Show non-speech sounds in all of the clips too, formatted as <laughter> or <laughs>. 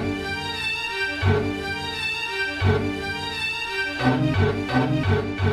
Thank you.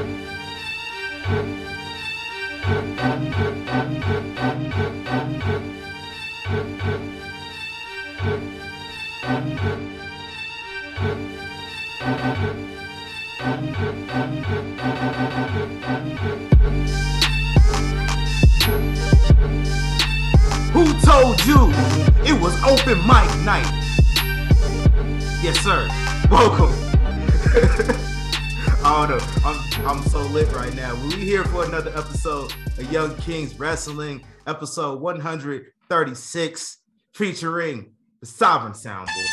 Lit right now. We here for another episode of Young Kings Wrestling, episode 136, featuring the Sovereign Soundboard.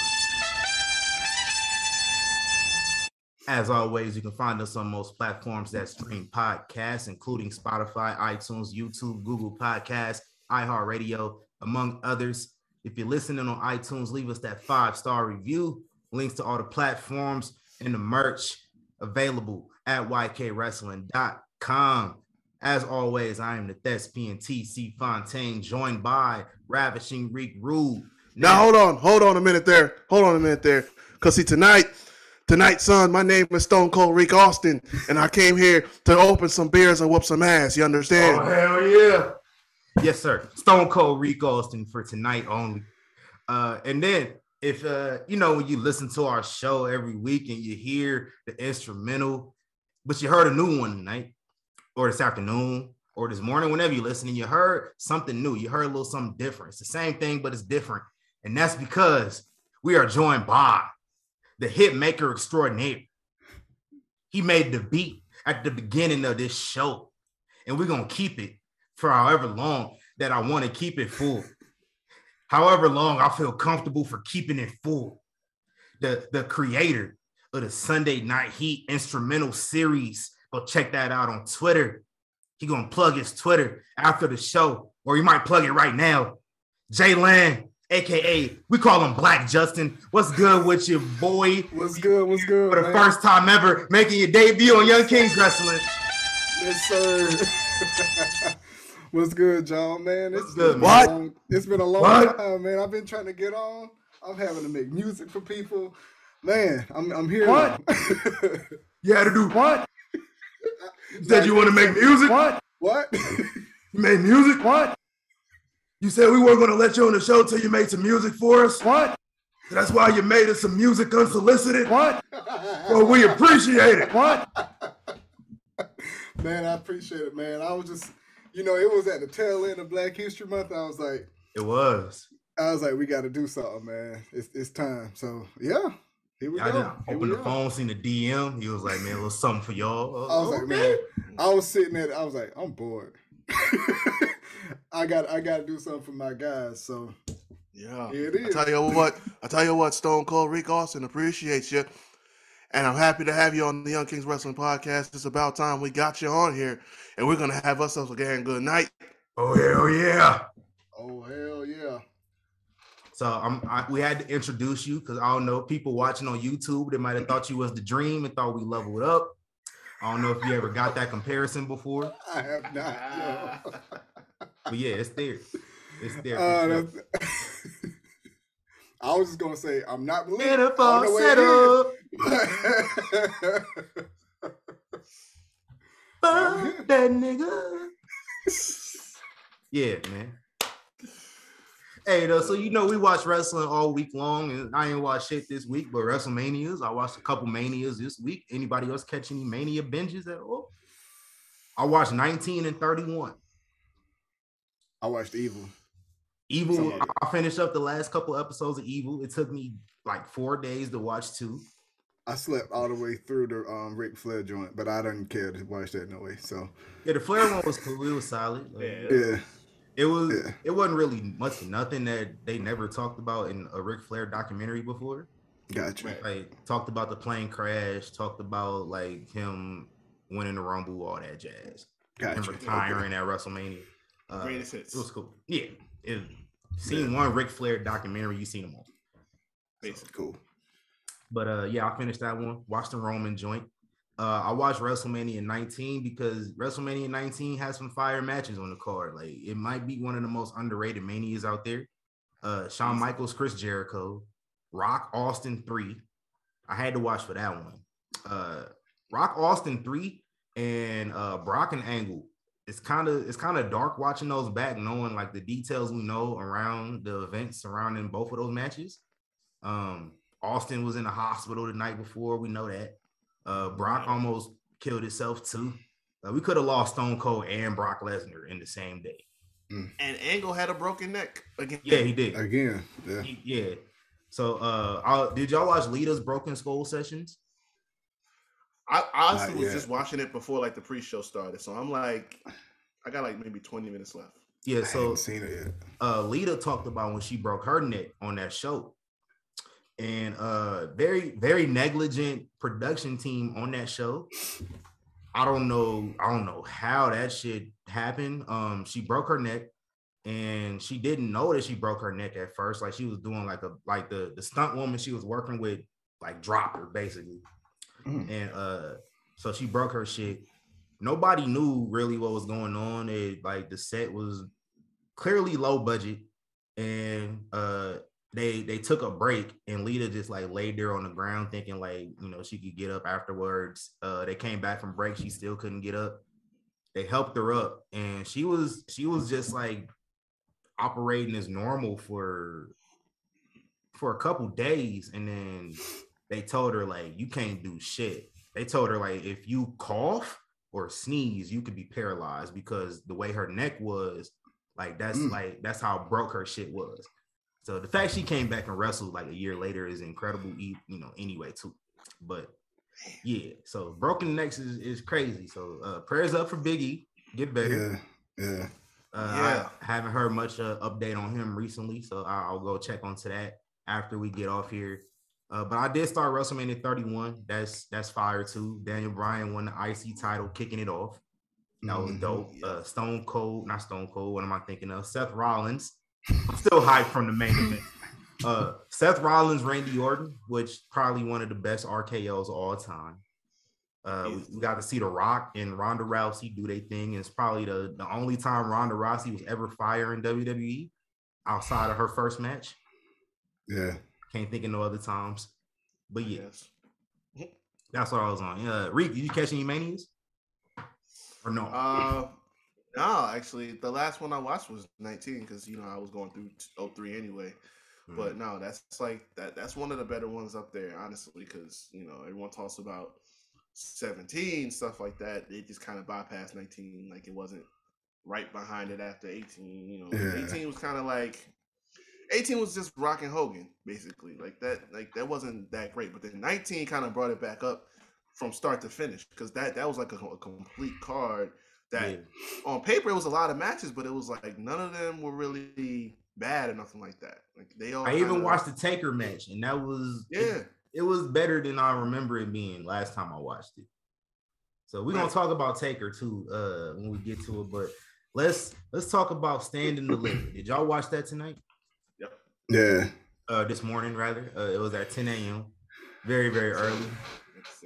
As always, you can find us on most platforms that stream podcasts, including Spotify, iTunes, YouTube, Google Podcasts, iHeartRadio, among others. If you're listening on iTunes, leave us that five star review. Links to all the platforms and the merch available at ykwrestling.com. As always, I am the thespian TC Fontaine, joined by Ravishing Reek Rude. Now hold on, hold on a minute there. Hold on a minute there. Cause see tonight, tonight, son, my name is Stone Cold Rick Austin, and I came here to open some beers and whoop some ass. You understand? Oh, hell yeah. Yes, sir. Stone Cold Rick Austin for tonight only. Uh, and then if uh, you know, when you listen to our show every week and you hear the instrumental, but you heard a new one tonight, or this afternoon, or this morning, whenever you listen, and you heard something new, you heard a little something different. It's the same thing, but it's different. And that's because we are joined by the hit maker extraordinaire. He made the beat at the beginning of this show, and we're gonna keep it for however long that I want to keep it full. however long I feel comfortable for keeping it full. The, the creator of the Sunday Night Heat instrumental series. Go check that out on Twitter. He gonna plug his Twitter after the show, or he might plug it right now. Jay Land, aka we call him Black Justin. What's good with your boy? What's good? What's good? For the man? first time ever, making your debut on Young Kings Wrestling. Yes, sir. <laughs> What's good, John? Man, it's good, been a long- it's been a long What? time, man. I've been trying to get on. I'm having to make music for people. Man, I'm I'm here. What? <laughs> You had to do what? <laughs> You said you want to make music? What? what? You made music? What? You said we weren't going to let you on the show till you made some music for us? What? That's why you made us some music unsolicited? What? Well, we appreciate it. What? man, I appreciate it, man. I was just, you know, it was at the tail end of Black History Month. I was like, It was. I was like, we got to do something, man. It's it's time. So yeah, here we I go. didn't Here open we the go. phone, seen the DM. He was like, man, a little something for y'all. I oh, was like, man, I was sitting there. I was like, I'm bored. <laughs> I got, I got to do something for my guys. So Yeah. here it I tell you what, I tell you what, Stone Cold Rick Austin appreciates you. And I'm happy to have you on the Young Kings Wrestling Podcast. It's about time we got you on here. And we're gonna have ourselves a damn good night. Oh, hell yeah. Oh hell yeah! So I'm, I, we had to introduce you because I don't know people watching on YouTube. They might have thought you was the dream and thought we leveled up. I don't know if you ever got that comparison before, <laughs> I have not. yo. <laughs> but yeah, it's there. It's there. Uh, sure. <laughs> I was just gonna say I'm not believing. Beautiful setup. Fuck that nigga. yeah, man. Hey, though, so you know we watch wrestling all week long, and I ain't watched shit this week, but WrestleManias. I watched a couple manias this week. Anybody else catch any mania binges at all? I watched 19 and 31. I watched Evil. Evil, Some of it. I finished up the last couple episodes of Evil. It took me like four days to watch two. I slept all the way through the um Ric Flair joint, but I didn't care to watch that no way. So Yeah, the Flair one was cool. It was solid. Like, yeah, It was. Yeah. It wasn't really much nothing that they never talked about in a Ric Flair documentary before. gotcha. Like talked about the plane crash, talked about like him winning the Rumble, all that jazz, Gotcha. and Gotcha. retiring at WrestleMania. Uh, Greatest hits. It was cool. Yeah. It, seen one Ric Flair documentary, you seen them all. Okay. Cool. But uh, yeah, I finished that one. Watched the Roman joint. Uh, I watched WrestleMania 19 because WrestleMania 19 has some fire matches on the card. Like it might be one of the most underrated manias out there. Uh, Shawn Michaels, Chris Jericho, Rock Austin three. I had to watch for that one. Uh, Rock Austin three and uh, Brock and Angle. It's kind of it's kind of dark watching those back, knowing like the details we know around the events surrounding both of those matches. Um, Austin was in the hospital the night before. We know that. Uh, Brock almost killed himself too. Uh, we could have lost Stone Cold and Brock Lesnar in the same day. And Angle had a broken neck again. Yeah, he did. Again, yeah. He- yeah. So, uh, I, did y'all watch Lita's Broken Skull sessions? I honestly was just watching it before like the pre-show started, so I'm like, I got like maybe 20 minutes left. Yeah. So, haven't seen it yet. uh, Lita talked about when she broke her neck on that show, and uh, very very negligent production team on that show. I don't know. I don't know how that shit happened. Um, she broke her neck, and she didn't know that she broke her neck at first. Like she was doing like a like the the stunt woman she was working with like dropped her basically, Mm. and uh, so she broke her shit. Nobody knew really what was going on. It like the set was clearly low budget, and uh, they they took a break, and Lita just like laid there on the ground, thinking like you know she could get up afterwards. Uh, they came back from break, she still couldn't get up. They helped her up, and she was she was just like operating as normal for for a couple days, and then they told her like you can't do shit. They told her like if you cough or sneeze, you could be paralyzed because the way her neck was, like that's Mm. like that's how broke her shit was. So the fact she came back and wrestled like a year later is incredible, e- you know, anyway, too. But yeah, so broken necks is, is crazy. So uh prayers up for Biggie, get better. Yeah, yeah. Uh, Yeah. I haven't heard much uh, update on him recently, so I- I'll go check onto that after we get off here. Uh, but I did start WrestleMania 31. That's that's fire too. Daniel Bryan won the IC title, kicking it off. That was Mhm. dope. Uh, Stone Cold, not Stone Cold. What am I thinking of? Seth Rollins. I'm still hyped from the main event. Uh, Seth Rollins, Randy Orton, which probably one of the best RKO's of all time. Uh, we, we got to see The Rock and Ronda Rousey do their thing. It's probably the, the only time Ronda Rousey was ever fired in WWE outside of her first match. Yeah. Can't think of no other times. But yeah, Yes. that's what I was on. Uh, Reek, did you catch any manias? Or no? Uh, no, actually, the last one I watched was 19 because you know I was going through 03 anyway. Mm. But no, that's like that. That's one of the better ones up there, honestly, because you know everyone talks about 17 stuff like that. They just kind of bypassed 19, like it wasn't right behind it after 18. You know, Yeah. 18 was kind of like 18 was just Rock and Hogan, basically. Like that, like that wasn't that great. But then 19 kind of brought it back up from start to finish because that that was like a, a complete card that Yeah. on paper it was a lot of matches, but it was like none of them were really bad or nothing like that. Like they all. I even kinda- watched the Taker match, and that was it- Yeah, it, was better than I remember it being last time I watched it. So we're gonna talk about Taker too uh, when we get to it, but let's let's talk about Stand and Deliver. Did y'all watch that tonight? Yep. Yeah. Uh, this morning rather. Uh, it was at 10 a.m. Very very early.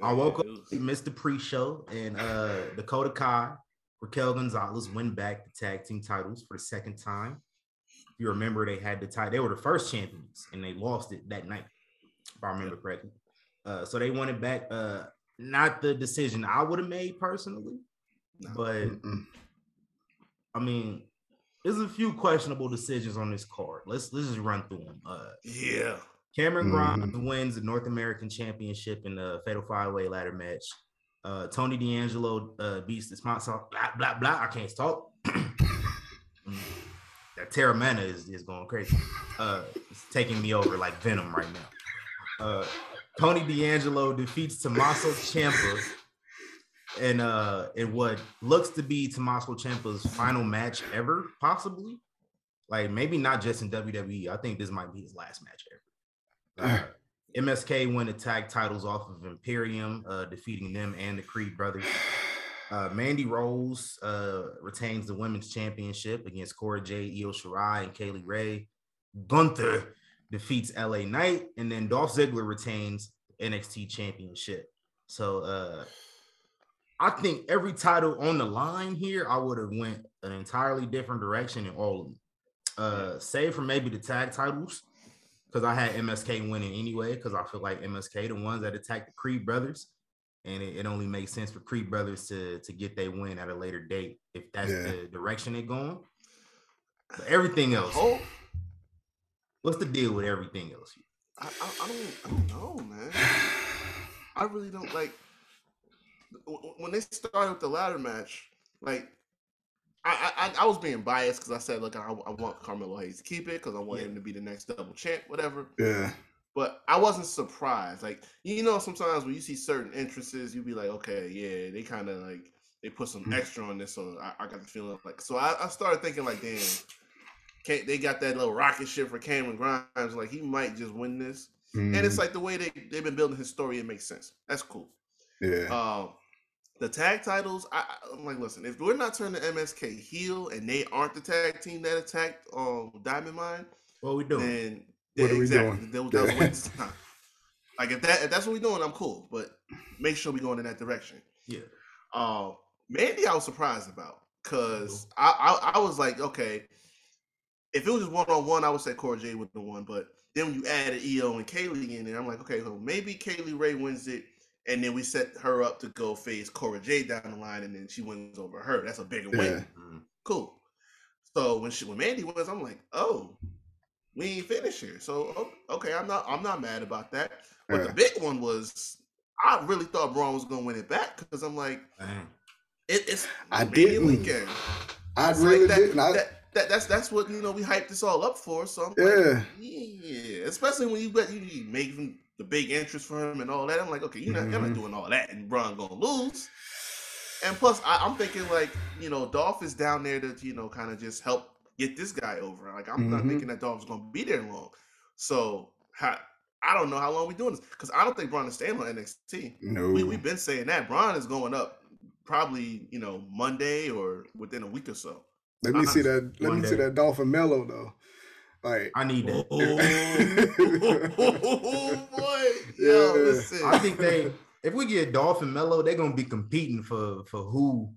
I woke up, it missed the pre-show, and uh Dakota Kai, Raquel Gonzalez win back the tag team titles for the second time. If you remember, they had the title, they were the first champions, and they lost it that night, if I remember correctly. Uh, so they won it back. Uh, not the decision I would have made personally, No. but Mm-mm. I mean, there's a few questionable decisions on this card. Let's let's just run through them. Uh, Yeah. Cameron Grimes Mhm. wins the North American Championship in the Fatal Five Way Ladder match. Uh, Tony D'Angelo uh, beats the sponsor. Blah blah blah. I can't talk. <clears throat> Mm. that Teremana is, is going crazy. Uh, it's taking me over like Venom right now. Uh, Tony D'Angelo defeats Tommaso Ciampa in uh in what looks to be Tommaso Ciampa's final match ever, possibly. Like maybe not just in WWE. I think this might be his last match ever. Uh, MSK won the tag titles off of Imperium, uh, defeating them and the Creed brothers. <sighs> Uh, Mandy Rose uh, retains the women's championship against Cora Jade, Io Shirai, and Kay Lee Ray. Gunther defeats LA Knight, and then Dolph Ziggler retains NXT championship. So uh, I think every title on the line here, I would have went an entirely different direction in all of them. Uh, save for maybe the tag titles. Because I had MSK winning anyway, because I feel like MSK the ones that attacked the Creed brothers, and it, it, only makes sense for Creed brothers to to get their win at a later date if that's yeah. the direction they're going. But everything else, oh. what's the deal with everything else? I, I, I don't I don't know, man. I really don't like when they started with the ladder match. Like I, I, I was being biased because I said, look, I, I, want Carmelo Hayes to keep it because I want yeah. him to be the next double champ, whatever. Yeah. But I wasn't surprised. Like you know, sometimes when you see certain entrances, you be like, okay, yeah, they kind of like they put some mm-hmm. extra on this, so I, I got the feeling like. So I, I started thinking like, damn, can't, they got that little rocket ship for Cameron Grimes. Like he might just win this, mm. and it's mm-hmm. like the way they they've been building his story. It makes sense. That's cool. Yeah. Um, the tag titles, I, am like, listen, if we're not turning the MSK heel and they aren't the tag team that attacked um, Diamond Mine, what we doing? Then, what are we exactly, doing? That, that was time. Like if that if that's what we're doing, I'm cool. But make sure we're going in that direction. Yeah. Um, Mandy, I was surprised about because I, I, I was like, okay, if it was just one on one, I would say Cora Jade would have won. But then when you added Io and Kaylee in there, I'm like, okay, so maybe Kay Lee Ray wins it and then we set her up to go face Cora Jade down the line, and then she wins over her. That's a bigger yeah. win. Mm-hmm. Cool. So when she when Mandy wins, I'm like, oh, we ain't finished here. So okay, I'm not I'm not mad about that. But yeah. the big one was I really thought Braun was gonna win it back because I'm like, it, it's I didn't. Weekend. I it's really like that, didn't. I, that, that, that's that's what you know we hyped this all up for. So I'm yeah, like, yeah. Especially when you bet you making the big interest for him and all that. I'm like, okay, you're not, mm-hmm. you're not doing all that, and Braun gonna lose. And plus, I, am thinking like, you know, Dolph is down there to, you know, kind of just help get this guy over. Like, I'm mm-hmm. not thinking that Dolph's gonna be there long. So, how, I don't know how long we doing this because I don't think Braun is staying on NXT. No, we, we've been saying that Braun is going up probably, you know, Monday or within a week or so. Let me see that. Let Monday. me see that Dolphin Melo though. Like I need that. Oh, <laughs> boy, <laughs> yeah. Listen. I think they if we get Dolphin Melo, they're gonna be competing for for who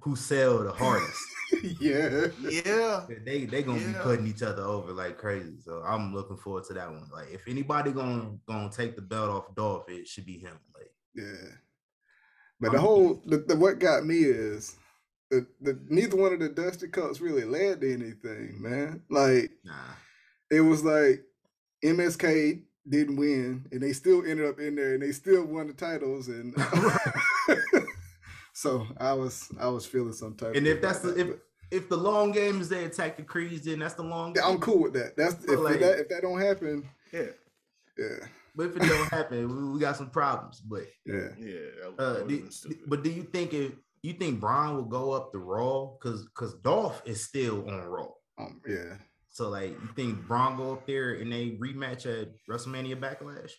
who sell the hardest. <laughs> yeah, yeah. They they gonna yeah. be putting each other over like crazy. So I'm looking forward to that one. Like if anybody gonna gonna take the belt off Dolph, it should be him. Like yeah. But the whole the, the what got me is the, the neither one of the Dusty Cups really led to anything, man. Like, nah. it was like MSK didn't win, and they still ended up in there, and they still won the titles, and <laughs> <laughs> so I was I was feeling some type. And if that's the if if the long game is they attack the Creeds, then that's the long. game. I'm cool with that. That's if like, that if that don't happen, yeah, yeah. But if it don't happen, we, we, got some problems. But yeah, yeah. Uh, do, but do you think if you think Braun will go up the Raw because because Dolph is still on Raw. Um, yeah. So like, you think Braun go up there and they rematch at WrestleMania Backlash?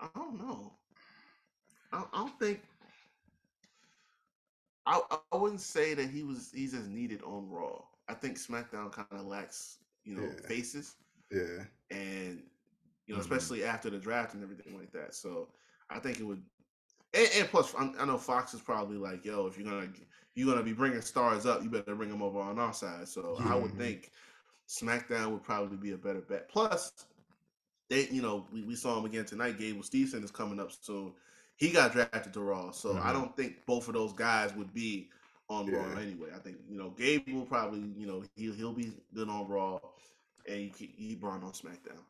I don't know. I, I don't think. I I wouldn't say that he was he's as needed on Raw. I think SmackDown kind of lacks you know yeah. faces. Yeah. And you know, mm-hmm. especially after the draft and everything like that. So I think it would. And, and plus, I know Fox is probably like, "Yo, if you're gonna you're gonna be bringing stars up, you better bring them over on our side." So I would think SmackDown would probably be a better bet. Plus, they, you know, we, we saw him again tonight. Gable Steveson is coming up soon. He got drafted to Raw, so mm-hmm. I don't think both of those guys would be on yeah. Raw anyway. I think you know Gable probably, you know, he'll he'll be good on Raw, and he, he Braun on SmackDown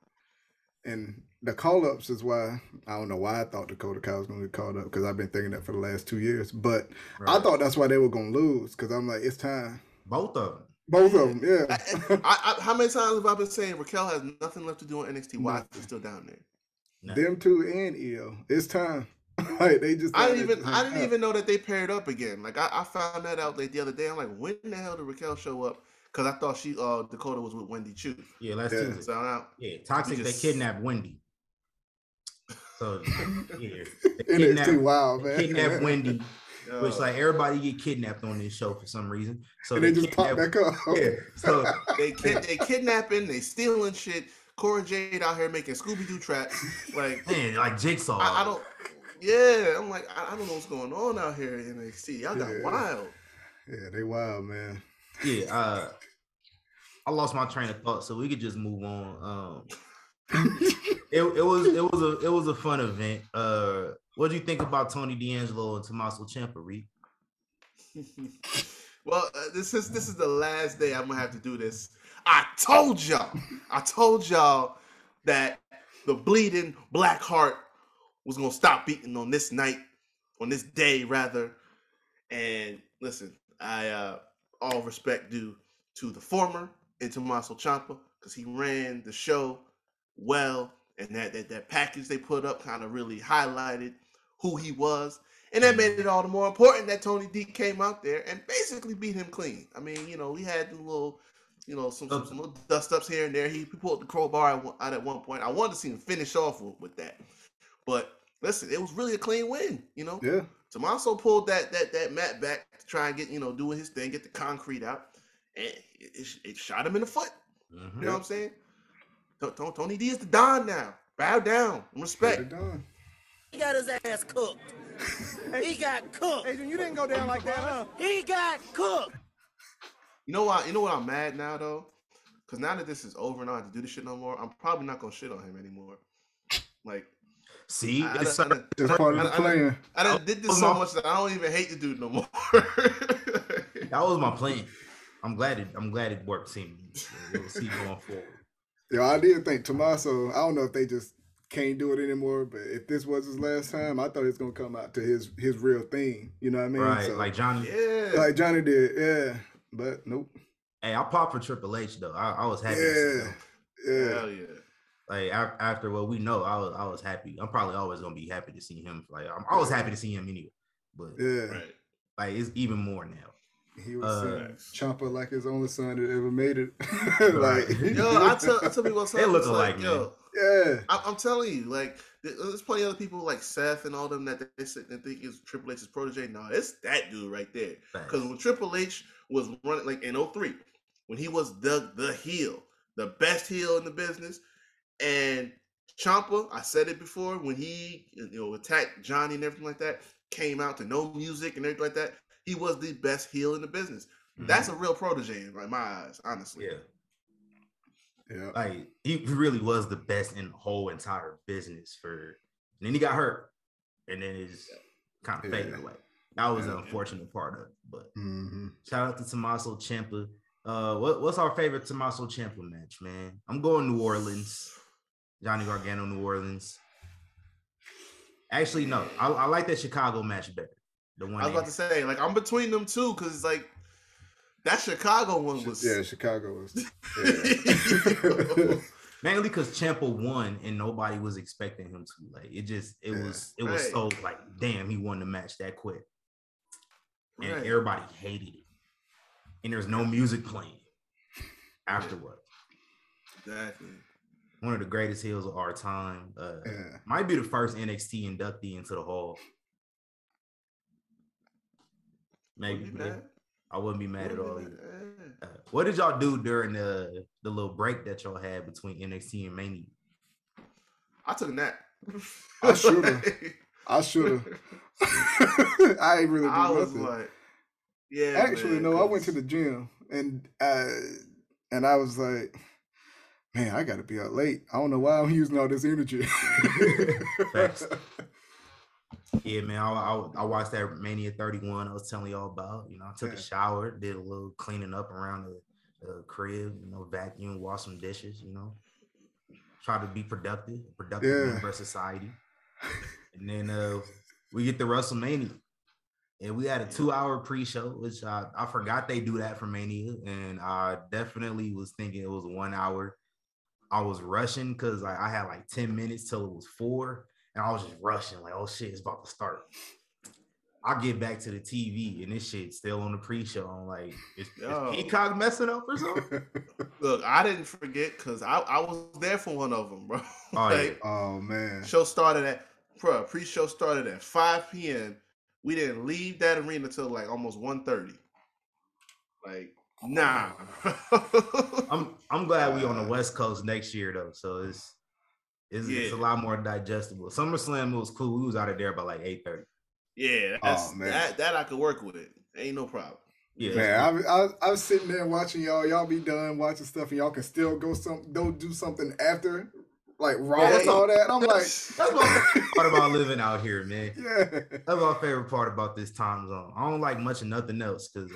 and the call ups is why I don't know why I thought Dakota Kai was going to get called up because I've been thinking that for the last two years. But right. I thought that's why they were going to lose because I'm like, it's time. Both of them. Both of them, yeah. I, I, how many times have I been saying Raquel has nothing left to do on NXT? Why is still down there? No. Them two and Io, it's time. <laughs> like they just. I didn't even. I didn't uh. even know that they paired up again. Like I, I found that out like the other day. I'm like, when the hell did Raquel show up? Because I thought she uh Dakota was with Wendy Choo. Yeah, last yeah. Tuesday. So now, yeah, toxic. Just... They kidnapped Wendy. So <laughs> yeah, NXT wild man. Kidnapped <laughs> Wendy. Which like everybody get kidnapped on this show for some reason. So and they, they just pop back up. <laughs> Yeah. So they kid, they kidnapping, they stealing shit. Cora Jade out here making Scooby Doo traps, like man, like Jigsaw. I, I, don't. Yeah, I'm like I, I, don't know what's going on out here in NXT. Y'all got yeah. wild. Yeah, they wild, man. Yeah. Uh, I lost my train of thought, so we could just move on. Um, <laughs> it, it was it was a it was a fun event. Uh, what do you think about Tony D'Angelo and Tommaso Ciampa, Reek? <laughs> well, uh, this is this is the last day I'm gonna have to do this. I told y'all, I told y'all that the bleeding black heart was gonna stop beating on this night, on this day rather. And listen, I uh all respect due to the former and Tommaso Ciampa because he ran the show well, and that that, that package they put up kind of really highlighted who he was. And that made mm-hmm. it all the more important that Tony D came out there and basically beat him clean. I mean, you know, we had the little, you know, some, some, some little dust ups here and there. He pulled the crowbar out at one point. I wanted to see him finish off with, with that. But listen, it was really a clean win, you know? Yeah. Tommaso pulled that that that mat back try and get, you know, doing his thing, get the concrete out. And it, it, it shot him in the foot. Mm-hmm. You know what I'm saying? Tony D is the Don now. Bow down. Respect. He got his ass cooked. <laughs> he got cooked. Adrian, you didn't go down like that, huh? He got cooked. You know what? You know what? I'm mad now though, because now that this is over and I don't have to do this shit no more, I'm probably not gonna shit on him anymore. Like, see, I, it's I, I, part of the plan. I, I, did this so oh, much that I don't even hate the dude no more. <laughs> that was my plan. I'm glad it. I'm glad it worked. See, we'll see going forward. <laughs> Yeah, I did think Tommaso. I don't know if they just can't do it anymore. But if this was his last time, I thought it's gonna come out to his his real thing. You know what I mean? Right, so, like Johnny. Yeah. Like Johnny did. Yeah. But nope. Hey, I popped for Triple H though. I, I was happy. Yeah. Yeah. Hell yeah. Like after what we know, I was I was happy. I'm probably always gonna be happy to see him. Like I'm always happy to see him anyway. But yeah, right. like it's even more now. He was uh, Ciampa like his only son that ever made it. <laughs> like <laughs> yo, I tell I tell people something. <laughs> They look alike, like, yo. Yeah, I, am telling you, like there's plenty of other people like Seth and all them that they sit and think is Triple H's protege. No, it's that dude right there. Because when Triple H was running like in 03, when he was the the heel, the best heel in the business, and Ciampa, I said it before, when he you know attacked Johnny and everything like that, came out to no music and everything like that he was the best heel in the business. Mm-hmm. That's a real protege in my eyes, honestly. Yeah. Yeah. Like he really was the best in the whole entire business for and then he got hurt. And then it's kind of yeah. faded away. That was yeah. an unfortunate part of it. But mm-hmm. shout out to Tommaso Ciampa. Uh what, what's our favorite Tommaso Ciampa match, man? I'm going New Orleans. Johnny Gargano, New Orleans. Actually, no, I, I like that Chicago match better. The one I was about to say, like, I'm between them two because it's like that Chicago one was yeah, Chicago was yeah. <laughs> mainly because Ciampa won and nobody was expecting him to. Like, it just it yeah. was it was right. so like, damn, he won the match that quick, and right. everybody hated it, and there's no music playing afterward. Exactly. One of the greatest heels of our time. Uh, yeah. Might be the first NXT inductee into the Hall. Maybe. Yeah. I wouldn't be mad wouldn't at all. Uh, what did y'all do during the the little break that y'all had between NXT and Mania? I took a nap. I should have. <laughs> I should have. <laughs> I ain't really do I was nothing. Like, yeah. Actually, man, no. Cause... I went to the gym and uh, and I was like, man, I got to be out late. I don't know why I'm <laughs> using all this energy. <laughs> Yeah, man. I, I, I, watched that Mania 31. I was telling y'all about. You know, I took yeah. a shower, did a little cleaning up around the, the, crib. You know, vacuum, wash some dishes. You know, try to be productive, productive yeah. member of society. <laughs> And then uh, we get the WrestleMania, and we had a two-hour pre-show, which I, I forgot they do that for Mania, and I definitely was thinking it was one hour. I was rushing because I, I had like ten minutes till it was four and I was just rushing, like, oh shit, it's about to start. I get back to the TV and this shit's still on the pre-show. I'm like, is, is Peacock messing up or something? <laughs> Look, I didn't forget because I, I was there for one of them, bro. <laughs> Oh, like, yeah. oh man. Show started at bro, pre-show started at 5 p.m. We didn't leave that arena till like almost 1:30. Like, nah. I'm I'm glad we on the West Coast next year though. So it's it's, yeah. it's a lot more digestible. SummerSlam was cool. We was out of there by like eight thirty. Yeah, oh, that that I could work with. Ain't no problem. Yeah, Man, I, I, I was sitting there watching y'all. Y'all be done watching stuff, and y'all can still go some, don't do something after, like Raw Yeah, and all that. I'm like, <laughs> that's my part about living out here, man. <laughs> yeah, That's my favorite part about this time zone. I don't like much of nothing else because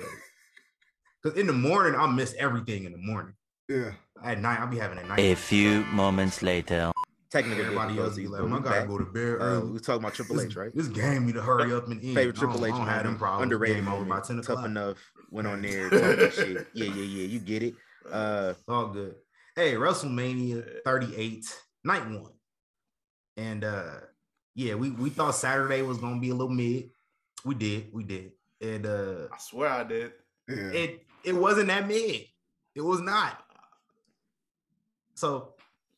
because in the morning I'll miss everything in the morning. yeah. At night I'll be having a night. A few moments later. Technical Everybody else be like, I gotta go to bed Uh, we was talking about Triple This, H, right? this game me to hurry up and end. Favorite I don't- Triple H I don't have them problems. underrated Game over moment. by ten o'clock. Tough enough. Went on there <laughs> shit. Yeah, yeah, yeah. You get it. Uh, All good. Hey, WrestleMania 38, night one. And uh yeah, we we thought Saturday was gonna be a little mid. We did, we did. And uh I swear I did. It it wasn't that mid. It was not. So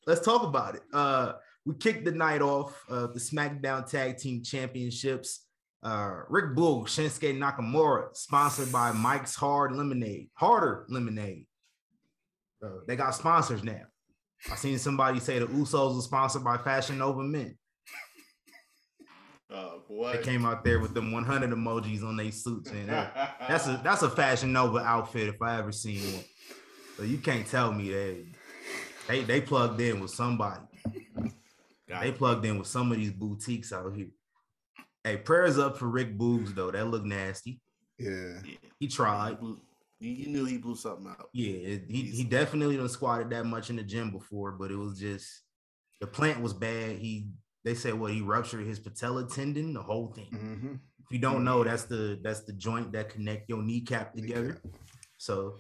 let's talk about it. Uh we kicked the night off of the SmackDown Tag Team Championships. Uh Rick Bull, Shinsuke Nakamura, sponsored by Mike's Hard Lemonade, Harder Lemonade. Uh, they got sponsors now. I seen somebody say the Usos are sponsored by Fashion Nova Men. Oh boy. They came out there with them 100 emojis on their suits, and that- <laughs> that's a that's a Fashion Nova outfit if I ever seen one. So you can't tell me that they they plugged in with somebody. Got They it. plugged in with some of these boutiques out here. Hey, prayers up for Rick Boogs though. That looked nasty. yeah. Yeah. He tried. blew- You, you knew he blew something out. Yeah, it- he, he Easy. definitely done squatted that much in the gym before, but it was just the plant was bad. He they said well, he ruptured his patella tendon, the whole thing. Mm-hmm. If you don't know, that's the that's the joint that connect your kneecap together. So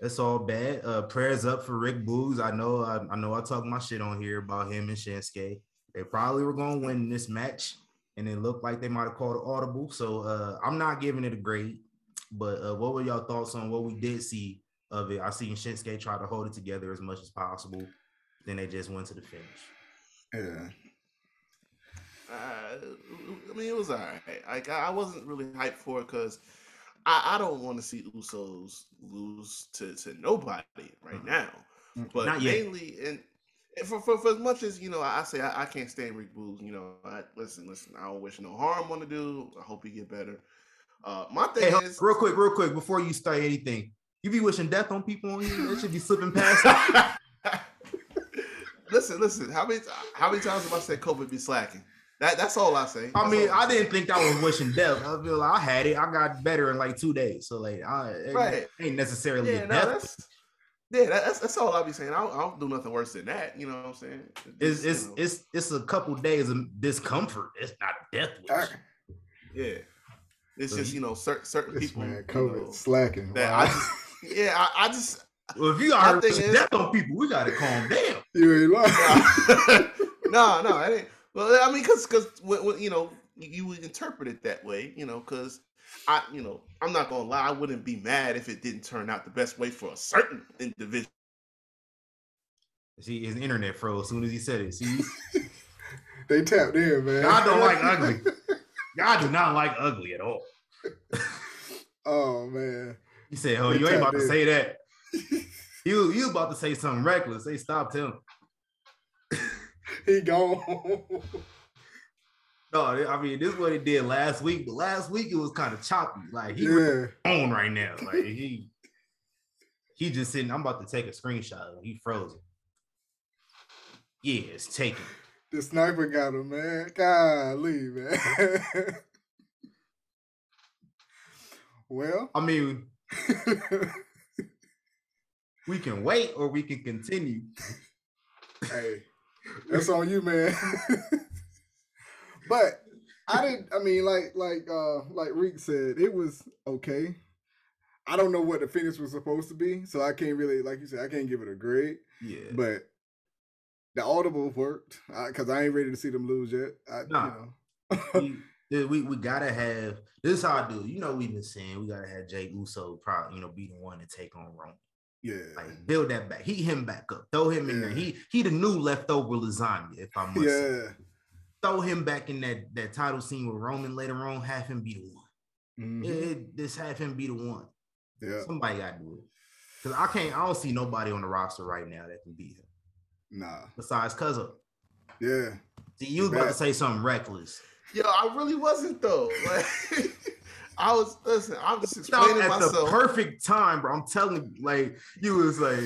that's all bad. Uh prayers up for Rick Boogs. I know I, I know I talk my shit on here about him and Shinsuke. They probably were gonna win this match, and it looked like they might have called it audible. So uh I'm not giving it a grade, but uh what were y'all thoughts on what we did see of it? I seen Shinsuke try to hold it together as much as possible. Then they just went to the finish. Yeah. Uh, I mean, it was all right. Like I I wasn't really hyped for it because I, I don't want to see Usos lose to, to nobody right now. Mm, But not yet. mainly, and, for, for for as much as you know, I, I say I, I can't stand Rick Boogs. You know, I, listen, listen. I don't wish no harm on the dude. I hope he get better. Uh, my thing Hey, is, real quick, real quick, before you start anything, you be wishing death on people on here. That should be slipping past. <laughs> listen, listen. How many how many times have I said COVID be slacking? That that's all I say. I mean, I I say. didn't think that was <laughs> wishing death. I feel like I had it. I got better in like two days. So like, I it Right. ain't necessarily Yeah, a no, death. that's yeah, that's that's all I'll be saying. I don't, I don't do nothing worse than that. You know what I'm saying? It's Just, you it's know, it's it's a couple days of discomfort. It's not a death wish. All right. yeah. It's So just you- you know certain certain This people. man, you know, slacking. that Wow. I just yeah, I, I just Well, if you My are thing wishing is- death on people, we gotta calm down. you ain't lying. no, no, I didn't. Well, I mean, because because when, when, you know you, you would interpret it that way, you know, because I, you know, I'm not gonna lie, I wouldn't be mad if it didn't turn out the best way for a certain individual. See, his internet froze as soon as he said it. See, <laughs> they tapped in, man. y'all don't like ugly. <laughs> Y'all do not like ugly at all. oh man. He said, "Oh, They you ain't about tapped to say that." <laughs> You you about to say something reckless. They stopped him. He gone. <laughs> No, I mean this is what he did last week, but last week it was kind of choppy. Like he yeah. on right now. Like he he just sitting. I'm about to take a screenshot. He frozen. Yeah, it's taken. The sniper got him, man. Golly, man. <laughs> well, I mean, <laughs> we can wait or we can continue. hey, that's on you, man. <laughs> but I didn't. I mean, like, like, uh, like Reek said, it was okay. I don't know what the finish was supposed to be, so I can't really, like you said, I can't give it a grade. Yeah. But the audible worked because I ain't ready to see them lose yet. I, Nah. you know. <laughs> we we gotta have this is how I do. You know, we've been saying we gotta have Jay Uso probably, you know, be the one to take on Roman. Yeah, Like build that back, heat him back up, throw him in there. He he the new leftover lasagna, if I must say. yeah. Throw him back in that that title scene with Roman later on. Have him be the one. Mhm. Yeah, just have him be the one. yeah. Somebody gotta do it. Cause I can't. I don't see nobody on the roster right now that can beat him Nah. besides Cuzzo. Yeah. See, you was about to say something reckless. Yo, I really wasn't though. <laughs> Like, I was listen. I'm just Stop explaining at the perfect time, bro. I'm telling you, like you was like,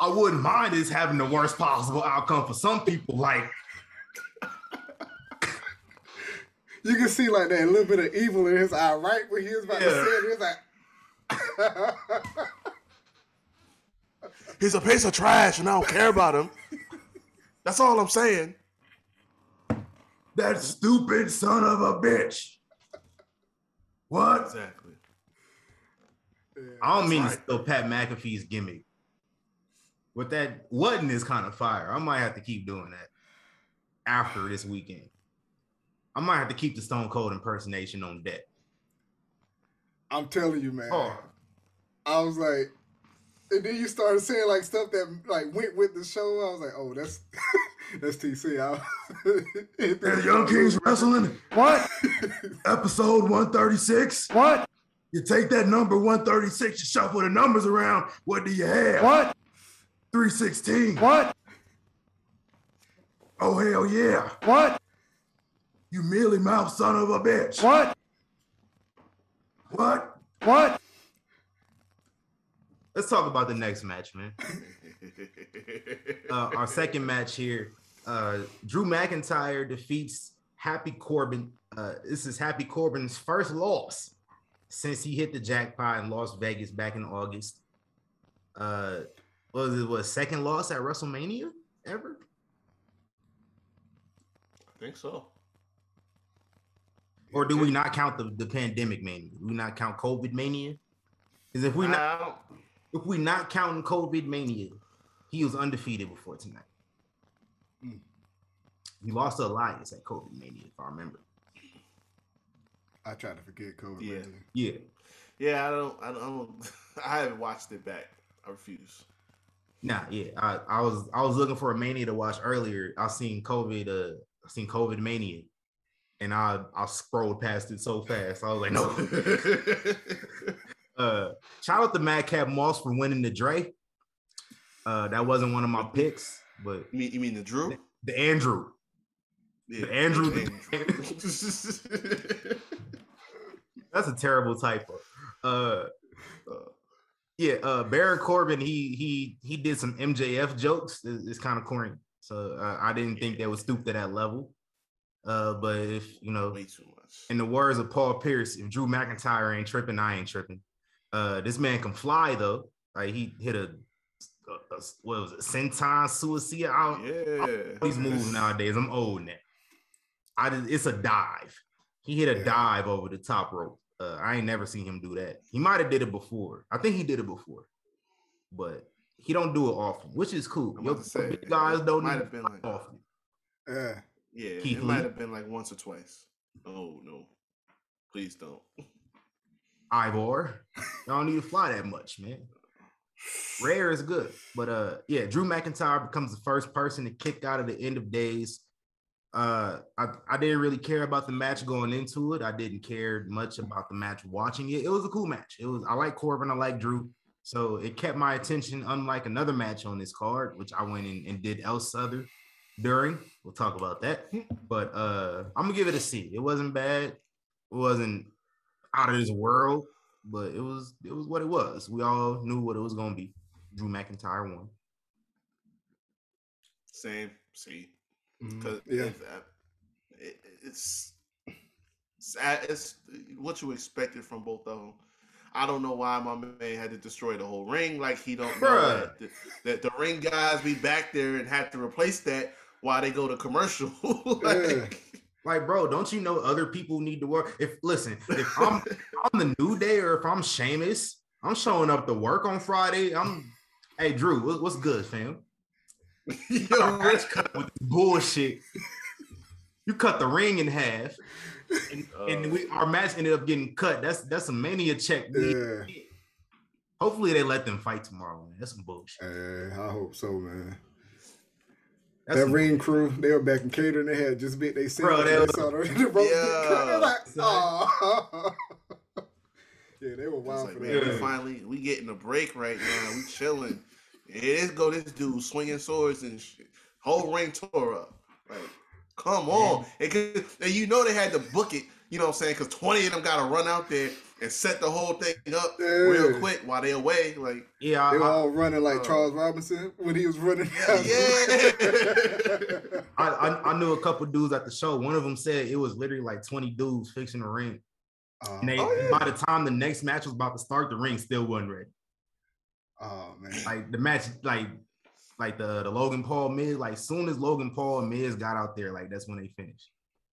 I wouldn't mind this having the worst possible outcome for some people. Like, You can see like that little bit of evil in his eye, right when he was about to Yeah. say it. He was like, He's a piece of trash, and I don't care about him. That's all I'm saying. that stupid son of a bitch. What? Exactly. I don't mean right. to steal Pat McAfee's gimmick. With that, wasn't this kind of fire? I might have to keep doing that after this weekend. I might have to keep the Stone Cold impersonation on deck. I'm telling you, man. Oh, I was like, and then you started saying like stuff that like went with the show. I was like, oh, that's <laughs> that's TC. I, <laughs> Hey, Young Kings Wrestling. What? Episode 136. What? You take that number 136, you shuffle the numbers around. What do you have? What? 316. What? Oh, hell yeah. What? You mealy mouth son of a bitch. What? What? What? Let's talk about the next match, man. Uh, our second match here. Uh, Drew McIntyre defeats Happy Corbin. Uh, this is Happy Corbin's first loss since he hit the jackpot in Las Vegas back in August. Uh, was it? What second loss at WrestleMania ever? I think so. Or do we not count the, the pandemic mania? Do we not count COVID mania? Because if we not if we're not counting COVID mania, he was undefeated before tonight. Hmm. He lost to Elias at COVID mania, if I remember. I tried to forget COVID. Yeah. man. Yeah. yeah, I don't. I don't. I, don't, <laughs> I haven't watched it back. I refuse. Nah, yeah. I, I was I was looking for a mania to watch earlier. I seen COVID, uh I seen COVID mania. And I I scrolled past it so fast. I was like, no. <laughs> <laughs> uh shout out to Madcap Moss for winning the Dre. Uh that wasn't one of my picks, but You mean you mean the Drew? the Andrew. Yeah, Andrew- Andrew. <laughs> That's a terrible typo. Uh yeah, uh Baron Corbin, he he he did some MJF jokes. It's, it's kind of corny. So uh, I didn't think they would stoop to that level. Uh, but if you know, way too much. in the words of Paul Pierce, if Drew McIntyre ain't tripping, I ain't tripping. Uh, this man can fly though. Like he hit a, a- a- what was it, senton suicide out. Yeah. These moves nowadays, I'm old now. I just, it's a dive. He hit a Yeah. dive over the top rope. Uh, I ain't never seen him do that. He might have did it before. I think he did it before, but he don't do it often, which is cool. I'm Yo, about to say, guys don't might have been like often. Yeah. Yeah, Keith it might have been like once or twice. Oh no, please don't. <laughs> Ivor. Y'all don't need to fly that much, man. Rare is good, but uh, yeah, Drew McIntyre becomes the first person to kick out of the end of days. Uh, I, I didn't really care about the match going into it. I didn't care much about the match watching it. It was a cool match. It was. I like Corbin. I like Drew. So it kept my attention. Unlike another match on this card, which I went in and did El Southern during. We'll talk about that. But uh, I'm gonna give it a C. It wasn't bad. It wasn't out of this world, but it was it was what it was. We all knew what it was gonna be. Drew McIntyre won. Same. See, because Yeah. it's, uh, it, it's it's it's what you expected from both of them. I don't know why my man had to destroy the whole ring. Like he don't know that the, that the ring guys be back there and have to replace that while they go to commercial. <laughs> like, Like, bro, don't you know other people need to work? If listen, if I'm <laughs> I'm the new day or if I'm Sheamus, I'm showing up to work on Friday. I'm hey Drew, what's good, fam? <laughs> yo, match <laughs> cut with bullshit. You cut the ring in half, and, and Uh, we our match ended up getting cut. That's that's a mania check. Yeah. Hopefully they let them fight tomorrow. Man. That's some bullshit. Eh, I hope so, man. That's that some- ring crew, they were back in catering. They had just bit they said Bro, they they was- saw the, <laughs> the rope get cut. They're Yeah. like, oh. <laughs> yeah, they were wild like, for man, that. we finally we getting a break right now. We chilling. And let's go. This dude swinging swords and shit. Whole ring tore up. Like, come on. And, 'cause- and you know they had to book it you know what I'm saying? Because 20 of them got to run out there and set the whole thing up Yeah. real quick while they away. Like, Yeah, They were I, all running like uh, Charles Robinson when he was running. down yeah. I, I, I knew a couple dudes at the show. One of them said it was literally like 20 dudes fixing the ring. oh, And they, Oh, yeah. by the time the next match was about to start, the ring still wasn't ready. oh, man. Like the match, like like the, the Logan Paul Miz, like soon as Logan Paul and Miz got out there, like that's when they finished.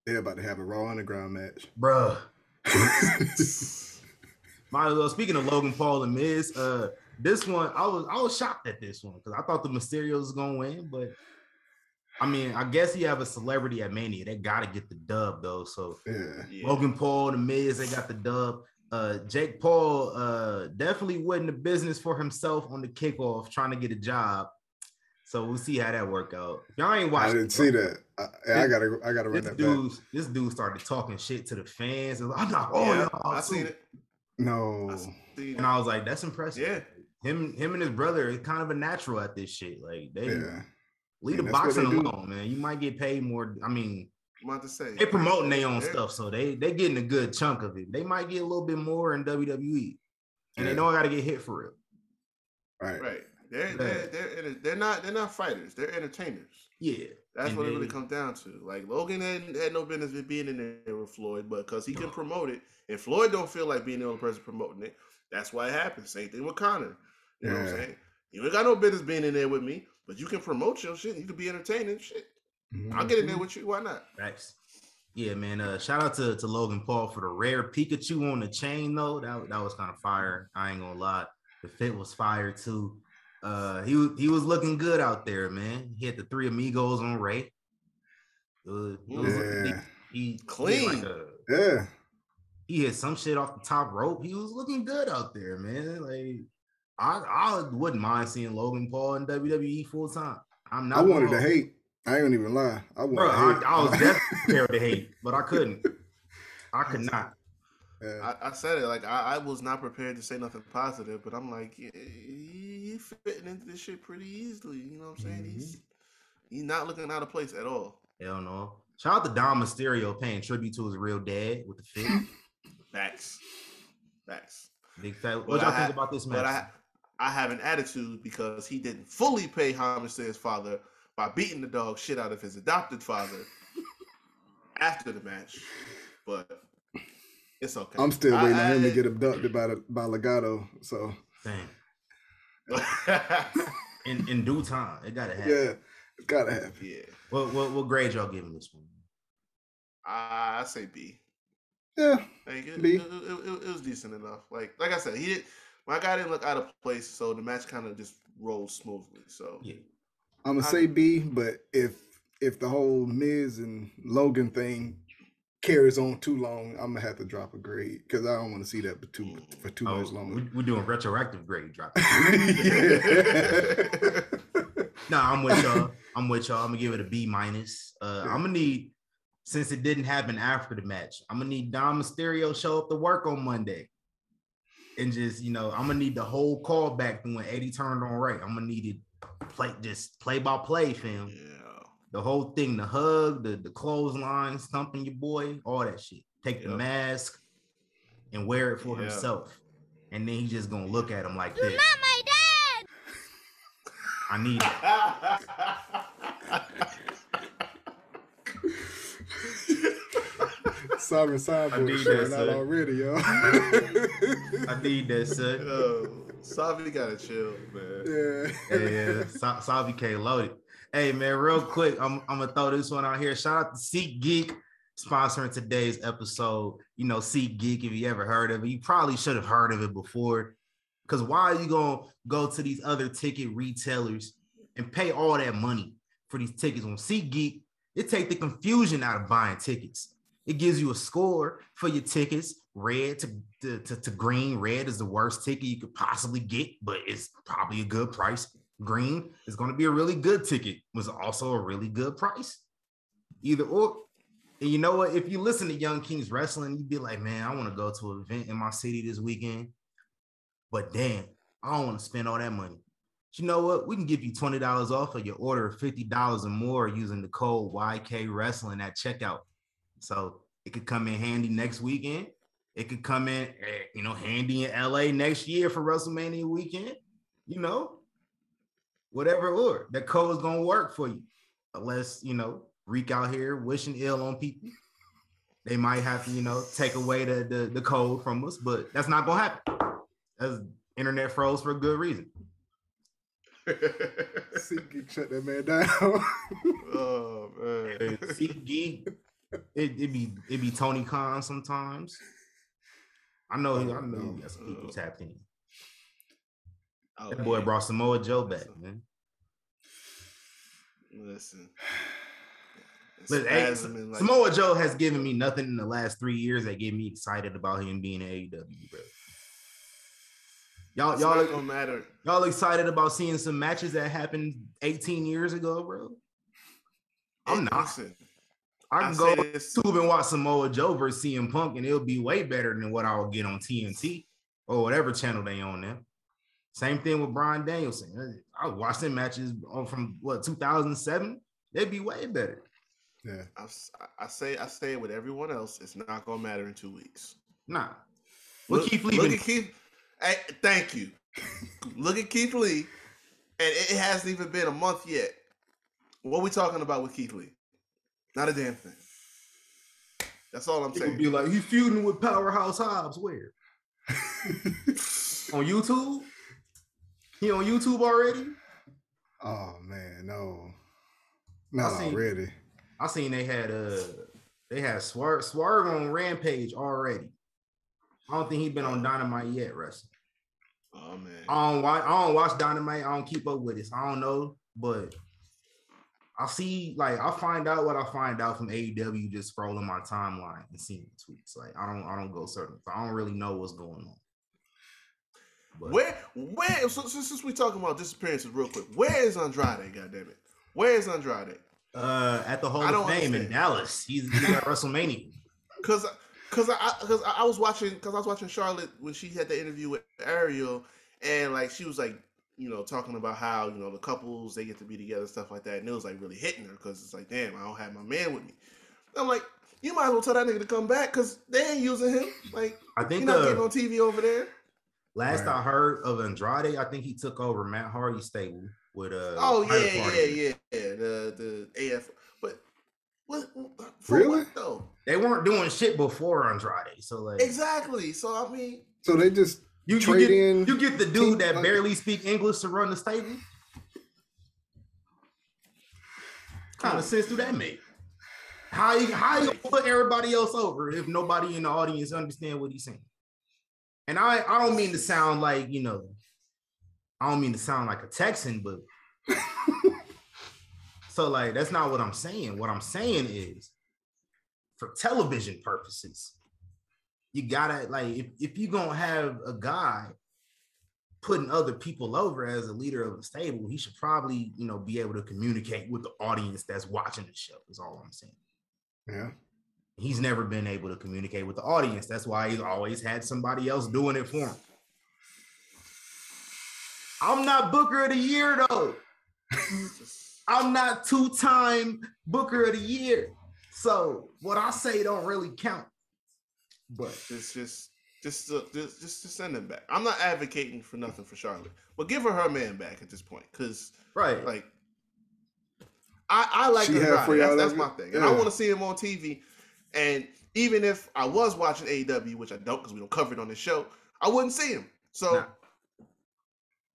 They're about to have a Raw Underground match. Bruh. <laughs> Might as well. Speaking of Logan Paul and Miz, uh, this one I was I was shocked at this one because I thought the Mysterios was gonna win, but I mean, I guess you have a celebrity at Mania. They gotta get the dub though. So yeah. Yeah. Logan Paul, the Miz, they got the dub. Uh, Jake Paul uh definitely wasn't the business for himself on the kickoff trying to get a job. So we'll see how that work out. Y'all ain't watching. I didn't see that. I, I gotta, I gotta run This that back. dude, this dude started talking shit to the fans. and I'm not oh, all Yeah, y'all. I seen it. No, I seen And. I was like, that's impressive. Yeah. Him, him and his brother is kind of a natural at this shit. Like they yeah, leave the And that's boxing they do. alone, man. You might get paid more. I mean, I'm about to say. they promoting their own Yeah. stuff, so they they getting a good chunk of it. They might get a little bit more in WWE, and they Yeah. know I got to get hit for it. right. Right. They're, they're, they're, they're not they're not fighters. They're entertainers. Yeah, That's And what it really comes down to. Like Logan had, had no business with being in there with Floyd, but because he can promote it, and Floyd don't feel like being the only person promoting it, that's why it happens. Same thing with Connor. You know what I'm saying? You ain't got no business being in there with me, but you can promote your shit. You can be entertaining. Shit, I'll get in there with you. Why not? Facts. Yeah, man. Uh, shout out to, to Logan Paul for the rare Pikachu on the chain, though. That, that was kind of fire. I ain't gonna lie. The fit was fire too. Uh, he was he was looking good out there, man. He had the three amigos on Ray. It was- it Yeah, he, he Clean. He, like a- yeah. he hit some shit off the top rope. He was looking good out there, man. Like I I wouldn't mind seeing Logan Paul in WWE full time. I'm not. I wanted gonna- hate. I ain't gonna even lie. I wanted Bro, to I, hate. I was definitely <laughs> prepared to hate, but I couldn't. I could not. Yeah. I, I said it like I, I was not prepared to say nothing positive, but I'm like, yeah, he, he fitting into this shit pretty easily. You know what I'm saying? Mm-hmm. He's he's not looking out of place at all. Hell no. Shout out to Dom Mysterio paying tribute to his real dad with the fit. <laughs> Facts, facts. Big fat. What But y'all I think ha- about this match? But? I I have an attitude because he didn't fully pay homage to his father by beating the dog shit out of his adopted father <laughs> after the match. But it's okay. I'm still I- waiting on him to get abducted by the by Legato. So Damn. <laughs> In in due time, it gotta happen. yeah, it's gotta happen. yeah, What, what what grade y'all giving this one? I, I say B. Yeah, Like it, B. It, it- it- it was decent enough. Like like I said, he did. My guy didn't look out of place, so the match kind of just rolled smoothly. So Yeah. I'm gonna I- say B, but if if the whole Miz and Logan thing carries on too long, I'm gonna have to drop a grade because I don't want to see that for too for too Oh, much longer. we, we're doing retroactive grade drop. Yeah. <laughs> <laughs> nah, I'm with y'all. I'm with y'all. I'm gonna give it a B minus. Uh, Yeah. I'm gonna need since it didn't happen after the match. I'm gonna need Dom Mysterio show up to work on Monday, and just you know, I'm gonna need the whole call back from when Eddie turned on Ray. I'm gonna need it play just play by play, fam. yeah, The whole thing, the hug, the the clothesline, stumping your boy, all that shit. Take the mask and wear it for Yeah. himself, and then he's just gonna look at him like this. my dad! I need it. <laughs> Sovereign I Cyborg need showing that, out son. already, yo. I need that, son. Yo, Savi gotta chill, man. yeah. yeah, yeah. Sa- Salvi K loaded. Hey man, real quick, I'm, I'm gonna throw this one out here. Shout out to SeatGeek sponsoring today's episode. You know, SeatGeek, if you ever heard of it, you probably should have heard of it before. Because why are you gonna go to these other ticket retailers and pay all that money for these tickets on SeatGeek? It takes the confusion out of buying tickets. It gives you a score for your tickets, red to, to, to, to green. Red is the worst ticket you could possibly get, but it's probably a good price. Green is going to be a really good ticket, was also a really good price. Either or. And you know what? If you listen to Young Kings Wrestling, you'd be like, man, I want to go to an event in my city this weekend. But damn, I don't want to spend all that money. But you know what? We can give you $20 off of your order of $50 or more using the code YK Wrestling at checkout. So It could come in handy next weekend. It could come in, eh, you know, handy in LA next year for WrestleMania weekend. You know, whatever or that code is gonna work for you, unless you know Reek out here wishing ill on people. They might have to, you know, take away the, the the code from us, but that's not gonna happen. That's internet froze for a good reason. <laughs> SeatGeek shut that man down. <laughs> oh man. SeatGeek, it it be it be Tony Khan sometimes. I know he, I know he got some people oh. tapped in. Oh, That boy man. brought Samoa Joe back, man. Listen. But hey, like- Samoa Joe has given me nothing in the last three years that get me excited about him being in AEW, bro. Y'all, It's y'all, gonna matter. y'all excited about seeing some matches that happened 18 years ago, bro? I'm not. Listen, I I can say go YouTube and watch Samoa Joe versus CM Punk, and it'll be way better than what I'll get on TNT or whatever channel they on now. Same thing with Bryan Danielson. I watched them matches from what 2007. They'd be way better. yeah. I, s- I say I say it with everyone else. It's not gonna matter in two weeks. Nah. Well, Look- Keith Look at Keith. Hey, thank you. look at Keith Lee, and it, it hasn't even been a month yet. What we talking about with Keith Lee? Not a damn thing. That's all I'm People saying. be like, he feuding with Powerhouse Hobbs. Where? <laughs> on YouTube? He on YouTube already? oh man, no. Not I seen- already. I seen they had uh they had Swerve Swerve on Rampage already. I don't think he's been on Dynamite yet, wrestling. Oh man. I don't watch I don't watch Dynamite. I don't keep up with it. so I don't know, but I see like I find out what I find out from AEW just scrolling my timeline and seeing tweets. Like I don't I don't go certain. So I don't really know what's going on. But Where where so, so since we talking about disappearances real quick, where is Andrade? God damn it. Where is Andrade? uh at the Hall I of Fame in. Dallas, he's, he's at <laughs> WrestleMania. Cause, cause I, cause I was watching, cause I was watching Charlotte when she had the interview with Ariel, and like she was like, you know, talking about how you know the couples they get to be together, stuff like that, and it was like really hitting her, cause it's like, damn, I don't have my man with me. I'm like, you might as well tell that nigga to come back, cause they ain't using him. Like, I think not uh, getting on TV over there. Last Right. I heard of Andrade, I think he took over Matt Hardy's stable with uh Oh yeah, Party. yeah, yeah, yeah. The the AF, but what? For Really? what though? They weren't doing shit before Andrade, so like Exactly. So I mean, So they just you, you trade get in you get the dude that like- barely speak English to run the stable. kind of sense do that make? How you how you put everybody else over if nobody in the audience understand what he's saying? And I I don't mean to sound like you know, I don't mean to sound like a Texan, but <laughs> so like that's not what I'm saying. What I'm saying is, for television purposes, you gotta like if if you gonna have a guy putting other people over as a leader of a stable, he should probably you know be able to communicate with the audience that's watching the show. Is all I'm saying. yeah. He's never been able to communicate with the audience. That's why he's always had somebody else doing it for him. I'm not Booker of the Year though. <laughs> I'm not two-time Booker of the Year. So what I say don't really count. But Just, just, just, uh, just, just, just send him back. I'm not advocating for nothing for Charlotte, but give her her man back at this point, because right, like, I, I like She had That's, that's my thing, and I want to see him on TV. And even if I was watching AEW, which I don't, because we don't cover it on this show, I wouldn't see him. So Nah.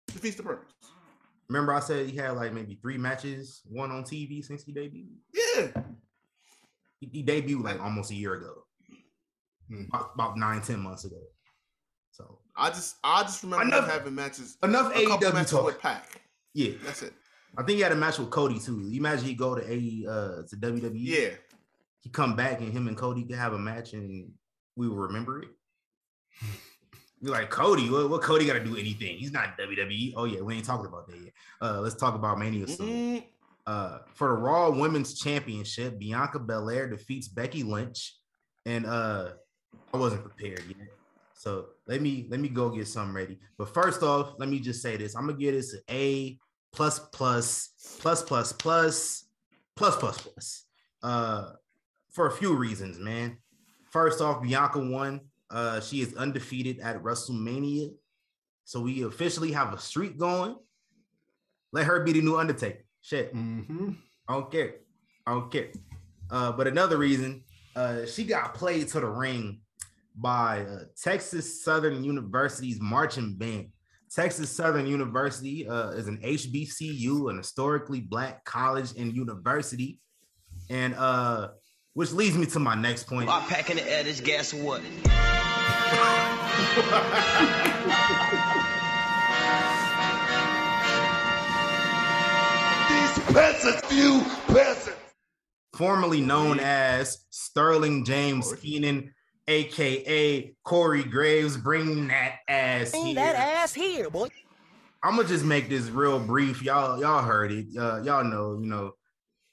defeats the purpose. remember I said he had like maybe three matches, one on TV since he debuted. Yeah, He, he debuted like almost a year ago, Hmm. about, about nine, ten months ago. So I just, I just remember Enough- having matches, enough a AEW matches talk. with Pac. Yeah, That's it. I think he had a match with Cody too. You imagine he go to A uh to WWE. Yeah, he come back and him and Cody could have a match and we will remember it. You're like Cody, what, what Cody got to do anything? He's not WWE. Oh yeah, we ain't talking about that yet. Uh, let's talk about Mania soon. Mm, Uh, for the Raw Women's Championship, Bianca Belair defeats Becky Lynch, and uh, I wasn't prepared yet. So let me let me go get something ready. But first off, let me just say this: I'm gonna give this an A plus plus plus plus plus plus plus plus. Uh, for a few reasons, man. first off, Bianca won. Uh, she is undefeated at WrestleMania. So we officially have a streak going. Let her be the new Undertaker. Shit. Mm-hmm. I don't care. I don't care. Uh, but another reason, uh, she got played to the ring by uh, Texas Southern University's marching band. Texas Southern University uh, is an HBCU, an historically black college and university, and uh, which leads me to my next point. I'm packing the air, this gas what? <laughs> These peasants, you peasants. formerly known as Sterling James Keenan, aka Corey Graves, bringing that ass Bring here. that ass here, boy. I'm gonna just make this real brief. Y'all, y'all heard it. Uh, y'all know, you know,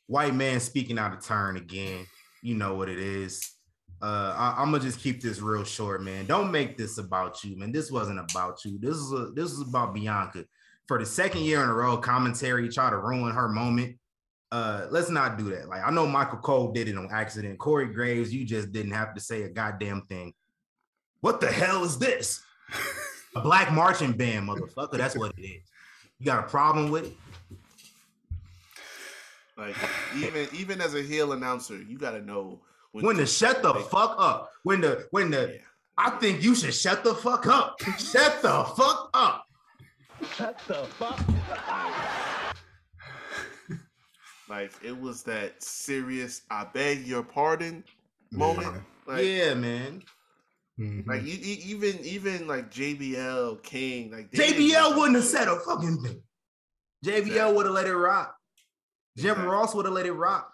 white man speaking out of turn again. You know what it is. Uh, I, am gonna just keep this real short, man. Don't make this about you, man. This wasn't about you. This is a, this is about Bianca. For the second year in a row, commentary try to ruin her moment. Uh, let's not do that. Like I know Michael Cole did it on accident. Corey Graves, you just didn't have to say a goddamn thing. What the hell is this? <laughs> a black marching band, motherfucker. That's what it is. You got a problem with it? Like even even as a heel announcer, you got to know When to shut the fuck up. When the when the Yeah. I think you should shut the fuck up. shut the fuck up. Shut the fuck up. like it was that serious. I beg your pardon moment. Like, yeah, man. Mhm. like you, you- even even like JBL King, like JBL wouldn't have said a fucking thing. JBL Exactly. would have let it rock. Jim Exactly. Ross would have let it rock.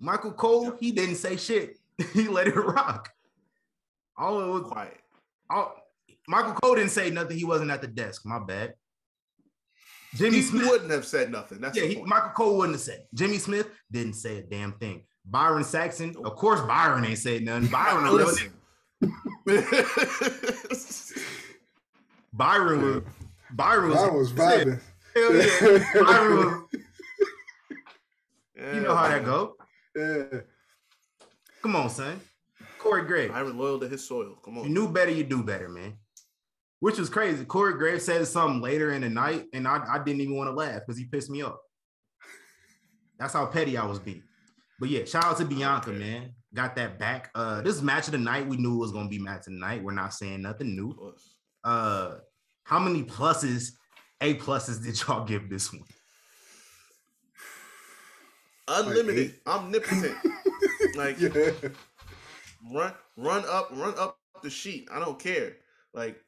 Michael Cole, Yep. he didn't say shit. <laughs> he let it rock. All it was, quiet. all, Michael Cole didn't say nothing. He wasn't at the desk. My bad. Jimmy He Smith. wouldn't have said nothing. That's Yeah, the he. Michael Cole wouldn't have said. Jimmy Smith didn't say a damn thing. Byron Saxton, oh. of course, Byron ain't said nothing. Byron, a real nigga. Listen. Byron was. Byron was. I was vibing. Hell yeah. Byron was. Yeah, You know how that go. Yeah. Come on, son. Corey Graves. Byron loyal to his soil. Come on. You knew better, you do better, man. Which was crazy. Corey Graves said something later in the night, and I, I didn't even want to laugh because he pissed me off. That's how petty I was being. But yeah, shout out to Bianca, Okay. man. Got that back. Uh, this match of the night. We knew it was gonna be match of the night. We're not saying nothing new. Uh, how many pluses, A pluses did y'all give this one? Unlimited, omnipotent. <laughs> like Yeah. run, run up, run up the sheet. I don't care. Like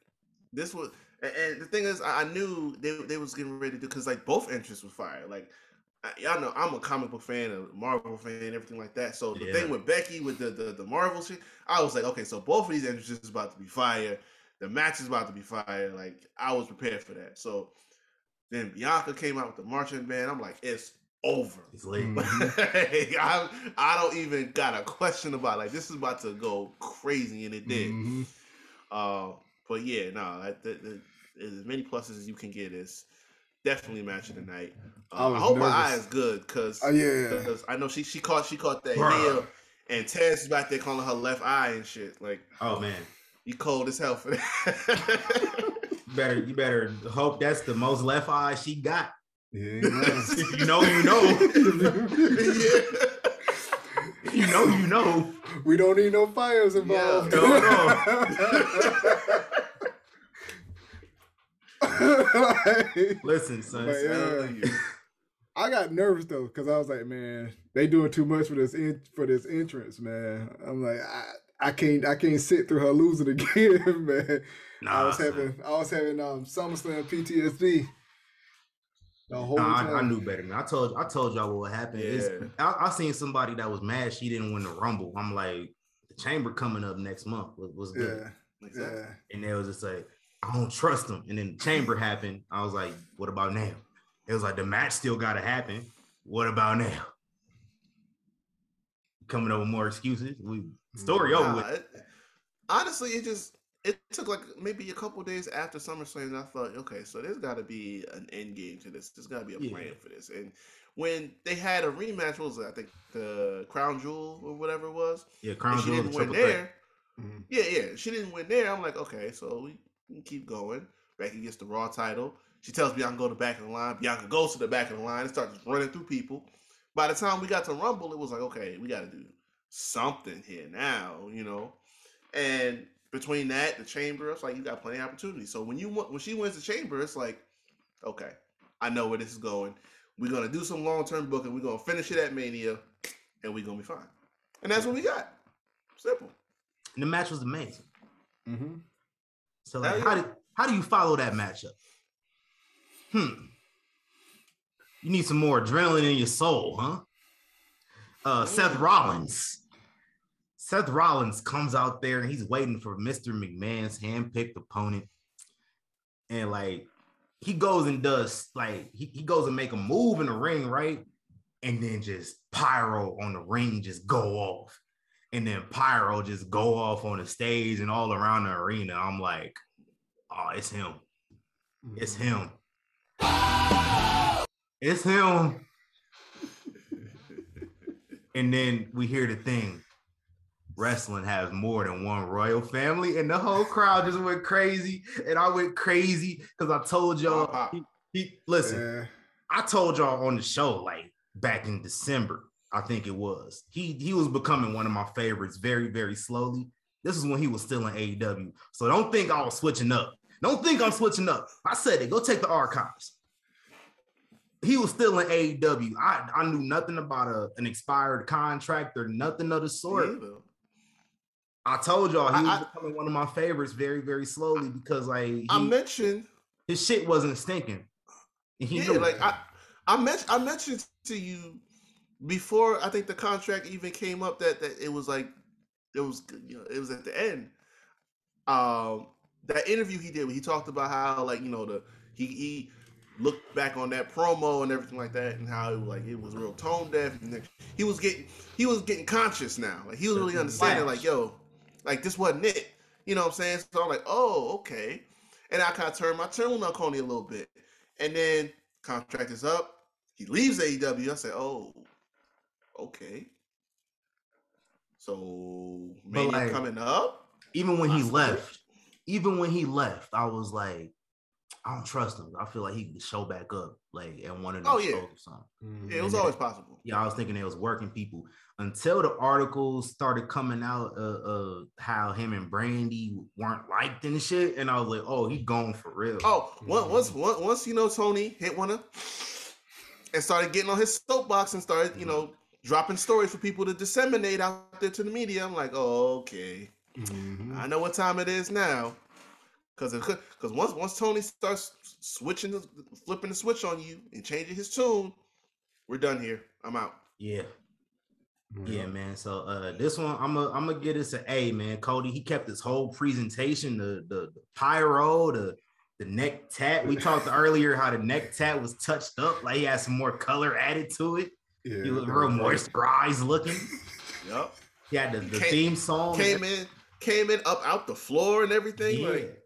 this was, and, and the thing is, I, I knew they they was getting ready to do because like both entrances were fire. Like y'all know, I'm a comic book fan, a Marvel fan, everything like that. So the Yeah. thing with Becky with the, the the Marvel shit, I was like, okay, so both of these entrances is about to be fire. The match is about to be fire. Like I was prepared for that. So then Bianca came out with the marching band. I'm like, it's over. It's lit. Mhm. <laughs> I, I don't even got a question about it. like this is about to go crazy and it did. Mhm. Uh, but yeah, no, that, that- as many pluses as you can get is definitely match of the night. I Uh, I, was hope my eye is good because Oh, yeah. because I know she she caught she caught that heel and Taz is back there calling her left eye and shit. Like Oh man. you cold as hell for that. <laughs> You better you better hope that's the most left eye she got. Yeah. <laughs> You know, you know. yeah. <laughs> You know, you know. we don't need no fires involved. Like, <laughs> Listen, son. But, yeah. I got nervous though because I was like, man, they doing too much for this in, for this entrance, man. I'm like, I, I can't I can't sit through her losing again, man. I was son. having I was having um SummerSlam PTSD the whole Nah, time. I, I knew better. Man. I told I told y'all what happened. It's, Yeah. I, I seen somebody that was mad she didn't win the Rumble. I'm like, the Chamber coming up next month was, was good, Yeah, yeah. and they was just like, I don't trust them. And then the Chamber happened. I was like, what about now? It was like the match still got to happen. What about now? Coming up with more excuses. We story mm, over with. it- honestly, it just it took like maybe a couple days after SummerSlam. And I thought, okay, so there's got to be an end game to this. There's got to be a Yeah. plan for this. And when they had a rematch, what was it? I think the Crown Jewel or whatever it was. Yeah, Crown she didn't win there. Mhm. Yeah, yeah. She didn't win there. I'm like, okay, so we can keep going. Becky gets the Raw title. She tells Bianca to go to the back of the line. Bianca goes to the back of the line and starts running through people. By the time we got to Rumble, it was like, okay, we got to do something here now, you know. And between that, the Chamber, it's like you got plenty of opportunities. So when you wa- when she wins the Chamber, it's like, okay, I know where this is going. We're gonna do some long term booking. We're gonna finish it at Mania, and we're gonna be fine. And that's what we got. Simple. And the match was amazing. Mm-hmm. So like, Hell how do how do you follow that matchup? Hmm. You need some more adrenaline in your soul, huh? Uh, Seth Rollins. Seth Rollins comes out there and he's waiting for Mr. McMahon's handpicked opponent. And like he goes and does like he, he goes and make a move in the ring, right? And then just pyro on the ring just go off. And then pyro just go off on the stage and all around the arena. I'm like, oh, it's him. It's mm-hmm. him. It's him. <laughs> And then we hear the thing. Wrestling has more than one royal family, and the whole crowd just went crazy. And I went crazy because I told y'all. Pop. He, he- listen. I told y'all on the show, like back in December, I think it was. He he was becoming one of my favorites very, very slowly. This is when he was still in AEW. So don't think I was switching up. Don't think I'm switching up. I said it. Go take the archives. He was still in AEW. I, I knew nothing about a, an expired contract or nothing of the sort. Yeah. I told y'all he was I- becoming one of my favorites very, very slowly because like he, I mentioned, his shit wasn't stinking. And he yeah, like it. I, I mentioned, I mentioned to you before. I think the contract even came up that that it was like it was you know it was at the end. Um, that interview he did, where he talked about how like you know the he he looked back on that promo and everything like that, and how it was like it was real tone deaf, and he was getting he was getting conscious now. Like he was really understanding, like yo, like this wasn't it. You know what I'm saying? So I'm like, oh, okay. And I kind of turned my turn on Coney a little bit. And then contract is up. He leaves AEW. I say, oh, okay. So maybe like, coming up. even when he left, even when he left, I was like, I don't trust him. I feel like he could show back up, like at one of the Oh, yeah. shows or something. Yeah, it was And always then- possible. Yeah, I was thinking it was working people until the articles started coming out uh, uh how him and Brandi weren't liked and shit, and I was like, oh, he gone for real. Oh, once once once once you know Tony hit one of and started getting on his soapbox and started, you know, dropping stories for people to disseminate out there to the media. I'm like, oh, okay. Mhm. I know what time it is now. Cause because once once Tony starts switching the flipping the switch on you and changing his tune, we're done here. I'm out. Yeah. Yeah, man. So uh this one I'm gonna I'm gonna get this an A, man. Cody, he kept his whole presentation, the the, the pyro, the the neck tat. We talked <laughs> earlier how the neck tat was touched up, like he had some more color added to it. Yeah, He looked real was- moisturized looking. <laughs> Yep. He had the, the Came- theme song. Came in, came in up out the floor and everything. Yeah. Like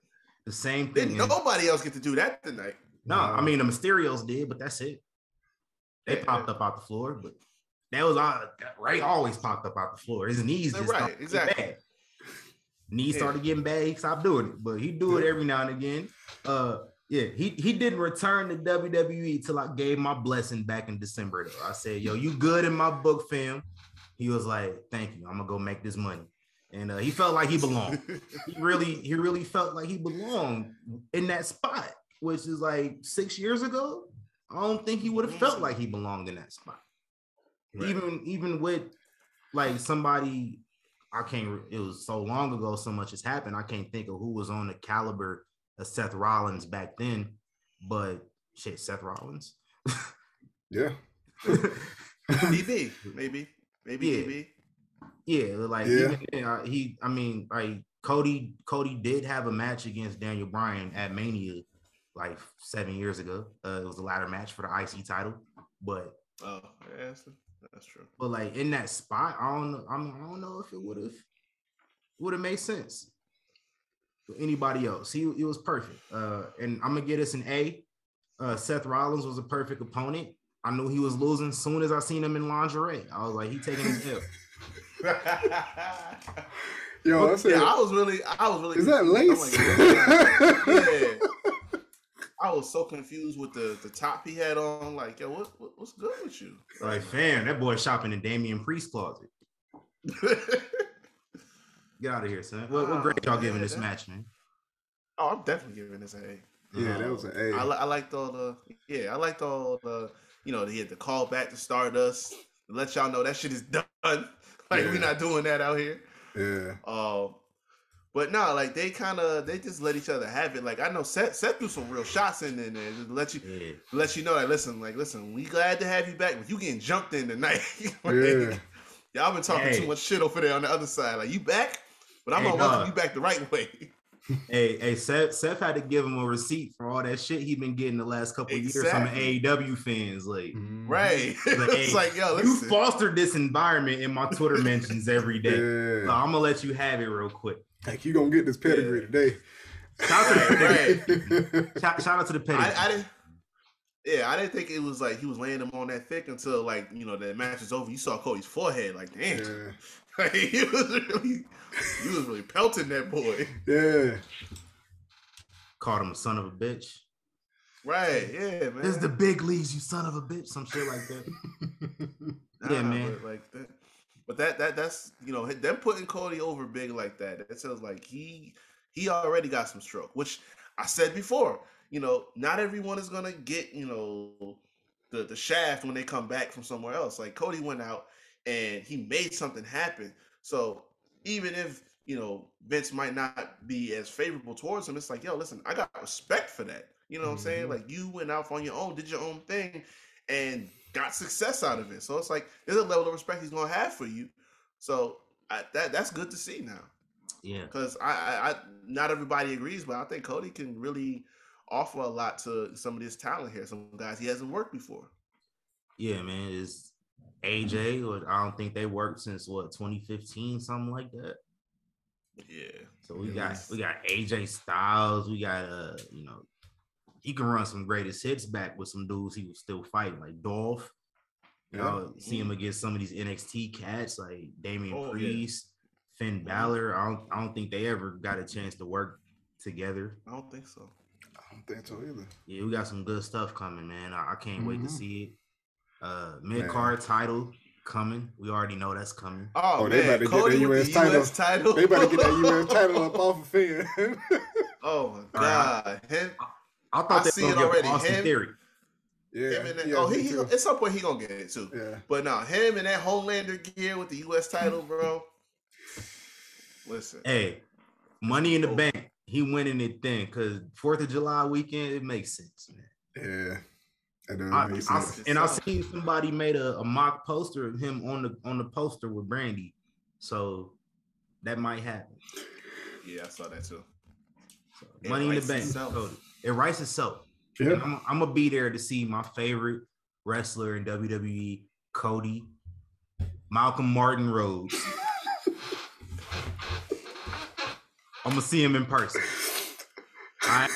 the same thing. didn't nobody else get to do that tonight. No, I mean the Mysterios did, but that's it. They Yeah. popped up out the floor, but that was all Ray always popped up out the floor. His knees just Right, started exactly. bad. Knees Yeah. started getting bad. He stopped doing it, but he do it every now and again. Uh, yeah, he he didn't return to WWE till I gave my blessing back in December. Though I said, "Yo, you good in my book, fam?" He was like, "Thank you. I'm gonna go make this money," and uh, he felt like he belonged. <laughs> he really he really felt like he belonged in that spot, which is like six years ago. I don't think he would have felt like he belonged in that spot. Right. Even even with like somebody, I can't. It was so long ago. So much has happened. I can't think of who was on the caliber of Seth Rollins back then. But shit, Seth Rollins. Yeah. <laughs> <laughs> DB, maybe, maybe Yeah. DB. Yeah, like Yeah. even then, uh, he, I mean, like Cody, Cody did have a match against Daniel Bryan at Mania like seven years ago. Uh, it was a ladder match for the IC title, but Oh, yeah, that's, that's true. but like in that spot, I don't know. I mean, I don't know if it would have would have made sense for anybody else. He, he was perfect. Uh, and I'm gonna get us an A. Uh, Seth Rollins was a perfect opponent. I knew he was losing soon as I seen him in lingerie. I was like, he taking his L. <laughs> <laughs> Yo, I said, yeah, I was really, I was really. is that confused. lace? I'm like, yeah. I was so confused with the the top he had on. Like, yo, what, what what's good with you? Like, fam, that boy shopping in Damian Priest closet. <laughs> Get out of here, son. What, what Oh, grade y'all man, giving this that- match, man? oh, I'm definitely giving this a. yeah, that was an A. I, liked all the yeah, I liked all the you know, he had the call back to Stardust to let y'all know that shit is done. <laughs> Like Yeah. we're not doing that out here. yeah. Um but no, like they kind of they just let each other have it. Like I know Seth Seth threw some real shots in there, just let you Yeah. let you know that listen, like listen, we glad to have you back, but you getting jumped in tonight. <laughs> Like, Yeah. Y'all been talking Hey. too much shit over there on the other side. Like you back, but I'm Hey, gonna welcome you back the right <laughs> way. Hey, hey, Seth, Seth had to give him a receipt for all that shit he been getting the last couple of years from Exactly. AEW fans. Like, Mhm. right. <laughs> like, <laughs> it's like, yo, you fostered this environment in my Twitter mentions every day. Yeah. So I'm gonna let you have it real quick. Like you gonna get this pedigree today. Shout out to the Right, pedigree. Shout, shout out to the pedigree. I, I didn't. Yeah, I didn't think it was like he was laying them on that thick until like you know the match was over. You saw Cody's forehead, like damn, yeah. <laughs> like, he was really, he was really pelting that boy. Yeah. Called him a son of a bitch. Right? Yeah, man. This is the big leagues, you son of a bitch. Some shit like that. <laughs> yeah, man. But like that, but that that that's you know them putting Cody over big like that. It sounds like he he already got some stroke, which I said before. You know, not everyone is gonna get you know the the shaft when they come back from somewhere else. Like Cody went out and he made something happen. So even if you know Vince might not be as favorable towards him, it's like yo, listen, I got respect for that. You know what I'm saying? Mhm. Like you went out on your own, did your own thing, and got success out of it. So it's like there's a level of respect he's gonna have for you. So I, that that's good to see now Yeah. because I, I, I not everybody agrees, but I think Cody can really offer a lot to some of this talent here. Some guys he hasn't worked before. Yeah, man. It's AJ, or I don't think they worked since what 2015, something like that. Yeah, So we got it's- we got AJ Styles. We got uh, you know, he can run some greatest hits back with some dudes he was still fighting, like Dolph. Yeah. Y'all see him against some of these NXT cats like Damian Oh, yeah. Priest, Finn Balor. I don't I don't think they ever got a chance to work together. I don't think so. I don't think so either. Yeah, we got some good stuff coming, man. I, I can't wait to Mhm. see it. Uh mid card title coming. We already know that's coming. Oh, Oh, they man, about to get that US the title. US title. They better get that US <laughs> title up off of Finn. <laughs> oh my Alright. god, him, I thought I see it already. Austin Him- Theory. yeah. him and that, yeah, oh, he, he at some point he gonna get it too. yeah. But now him and that Homelander gear with the U.S. title, bro. Listen, Hey, money in the Oh. bank. He winning it then because Fourth of July weekend, it makes sense, man. Yeah. That does I, make I- and I seen somebody made a, a mock poster of him on the on the poster with Brandi, so that might happen. yeah, I saw that too. So, money in the bank, itself. It writes itself. Yeah. I'm, I'm gonna be there to see my favorite wrestler in WWE, Cody, Malcolm Martin Rhodes. <laughs> I'm gonna see him in person. I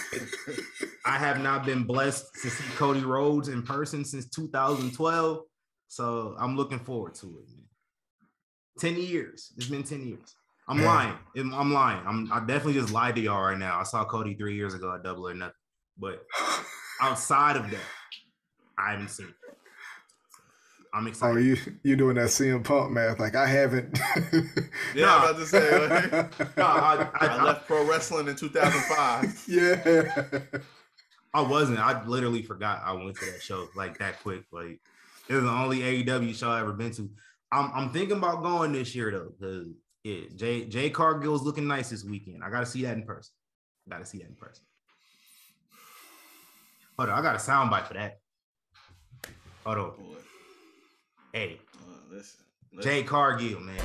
<laughs> I have not been blessed to see Cody Rhodes in person since 2012, so I'm looking forward to it. Man. Ten years. It's been ten years. I'm Man. lying. I'm, I'm lying. I'm I definitely just lied to y'all right now. I saw Cody three years ago at Double or Nothing, but <sighs> outside of that, I haven't seen. It. I'm oh, excited. Oh, you you doing that CM Punk math? Like I haven't. <laughs> Yeah, Nah. I'm about to say. like, <laughs> No, I, I, I I, left pro wrestling in 2005. <laughs> yeah. I wasn't. I literally forgot I went to that show like that quick. Like it was the only AEW show I ever been to. I'm I'm thinking about going this year though, because yeah, Jay Jade Cargill's looking nice this weekend. I gotta see that in person. I Gotta see that in person. Hold on, I got a soundbite for that. Hold on. Boy, Hey, uh, listen, listen. Jade Cargill, man.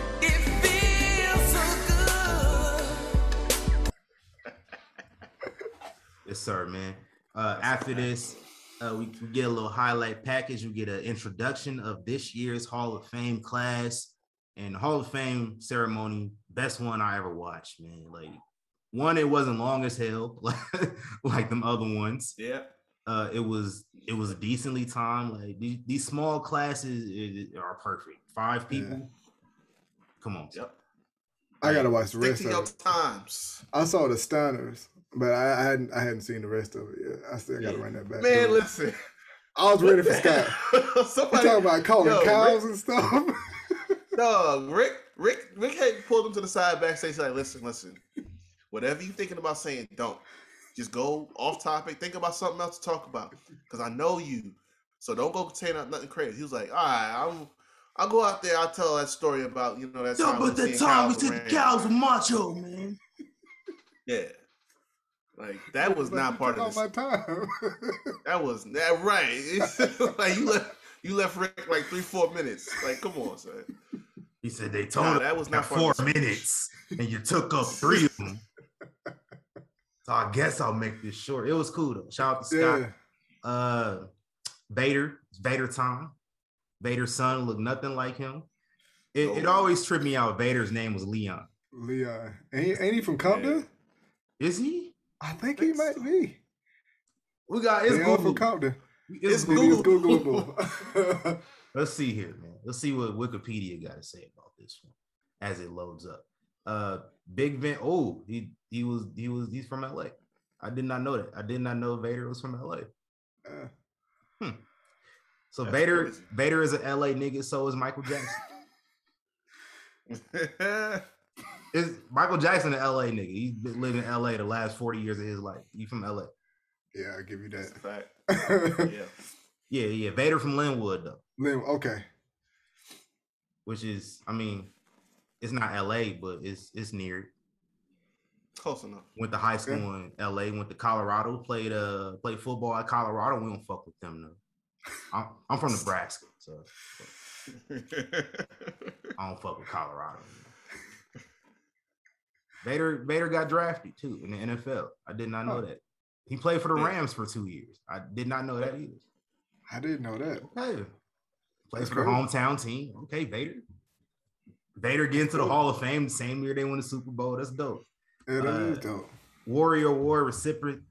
Yes, sir, man. Uh, after this, uh, we, we get a little highlight package. We get an introduction of this year's Hall of Fame class and the Hall of Fame ceremony. Best one I ever watched, man. Like one, it wasn't long as hell, like <laughs> like them other ones. Yeah, Uh, it was it was decently timed. Like these, these small classes i- are perfect. Five Yeah. people. Come on. yep. I gotta watch the Stick rest to of it. times. I saw the Stunners, but I, I hadn't I hadn't seen the rest of it yet. I still gotta Yeah. run that back. Man, through. listen. I was ready for Scott. <laughs> You Somebody talking about calling Yo, cows Rick- and stuff? <laughs> Dog, Rick, Rick, Rick had pulled him to the side backstage. Like, listen, listen. Whatever you thinking about saying, don't. Just go off topic. Think about something else to talk about. Cause I know you. So don't go saying nothing crazy. He was like, all right, I'm. I'll go out there. I'll tell that story about you know that Yo, time. but we the time we cows said the around. cows were macho, man. Yeah, like that was not part of my time. That was that right. <laughs> like you left, you left Rick like three, four minutes. Like, come on, son. He said they told Nah, him that was not four minutes, and you took up three of them. So I guess I'll make this short. It was cool though. Shout out to Scott. yeah. Uh, Vader, Vader time. Vader's son looked nothing like him. It, it always tripped me out. Vader's name was Leon. Leon. Ain't, he- ain't he from Compton? Is he? I think he might be. We got it's Leon from Compton. It's It's Google. <laughs> <laughs> Let's see here, man. Let's see what Wikipedia got to say about this one as it loads up. Uh, Big Vin. Oh, he he was he was he's from LA. I did not know that. I did not know Vader was from LA. Uh, So Vader crazy. Vader is an LA nigga. So is Michael Jackson. <laughs> is Michael Jackson an LA nigga? He's been living in LA the last forty years of his life. He from LA. yeah, I'll give you That's a that. fact. <laughs> Yeah. Yeah, yeah. Vader from Lynwood though, Lim- okay. which is I mean, it's not LA, but it's it's near. it. Close enough. Went to high school in LA. Went to Colorado. Played uh played football at Colorado. We don't fuck with them though. I'm, I'm from Nebraska, so <laughs> I don't fuck with Colorado. Vader Vader got drafted too in the NFL. I did not know Oh. that. He played for the Rams for two years. I did not know that either. I didn't know that. Okay. Plays That's for the hometown team. Okay, Vader. Vader getting to the Hall of Fame the same year they won the Super Bowl. That's dope. Yeah, that is Uh, dope. Warrior Award recipient.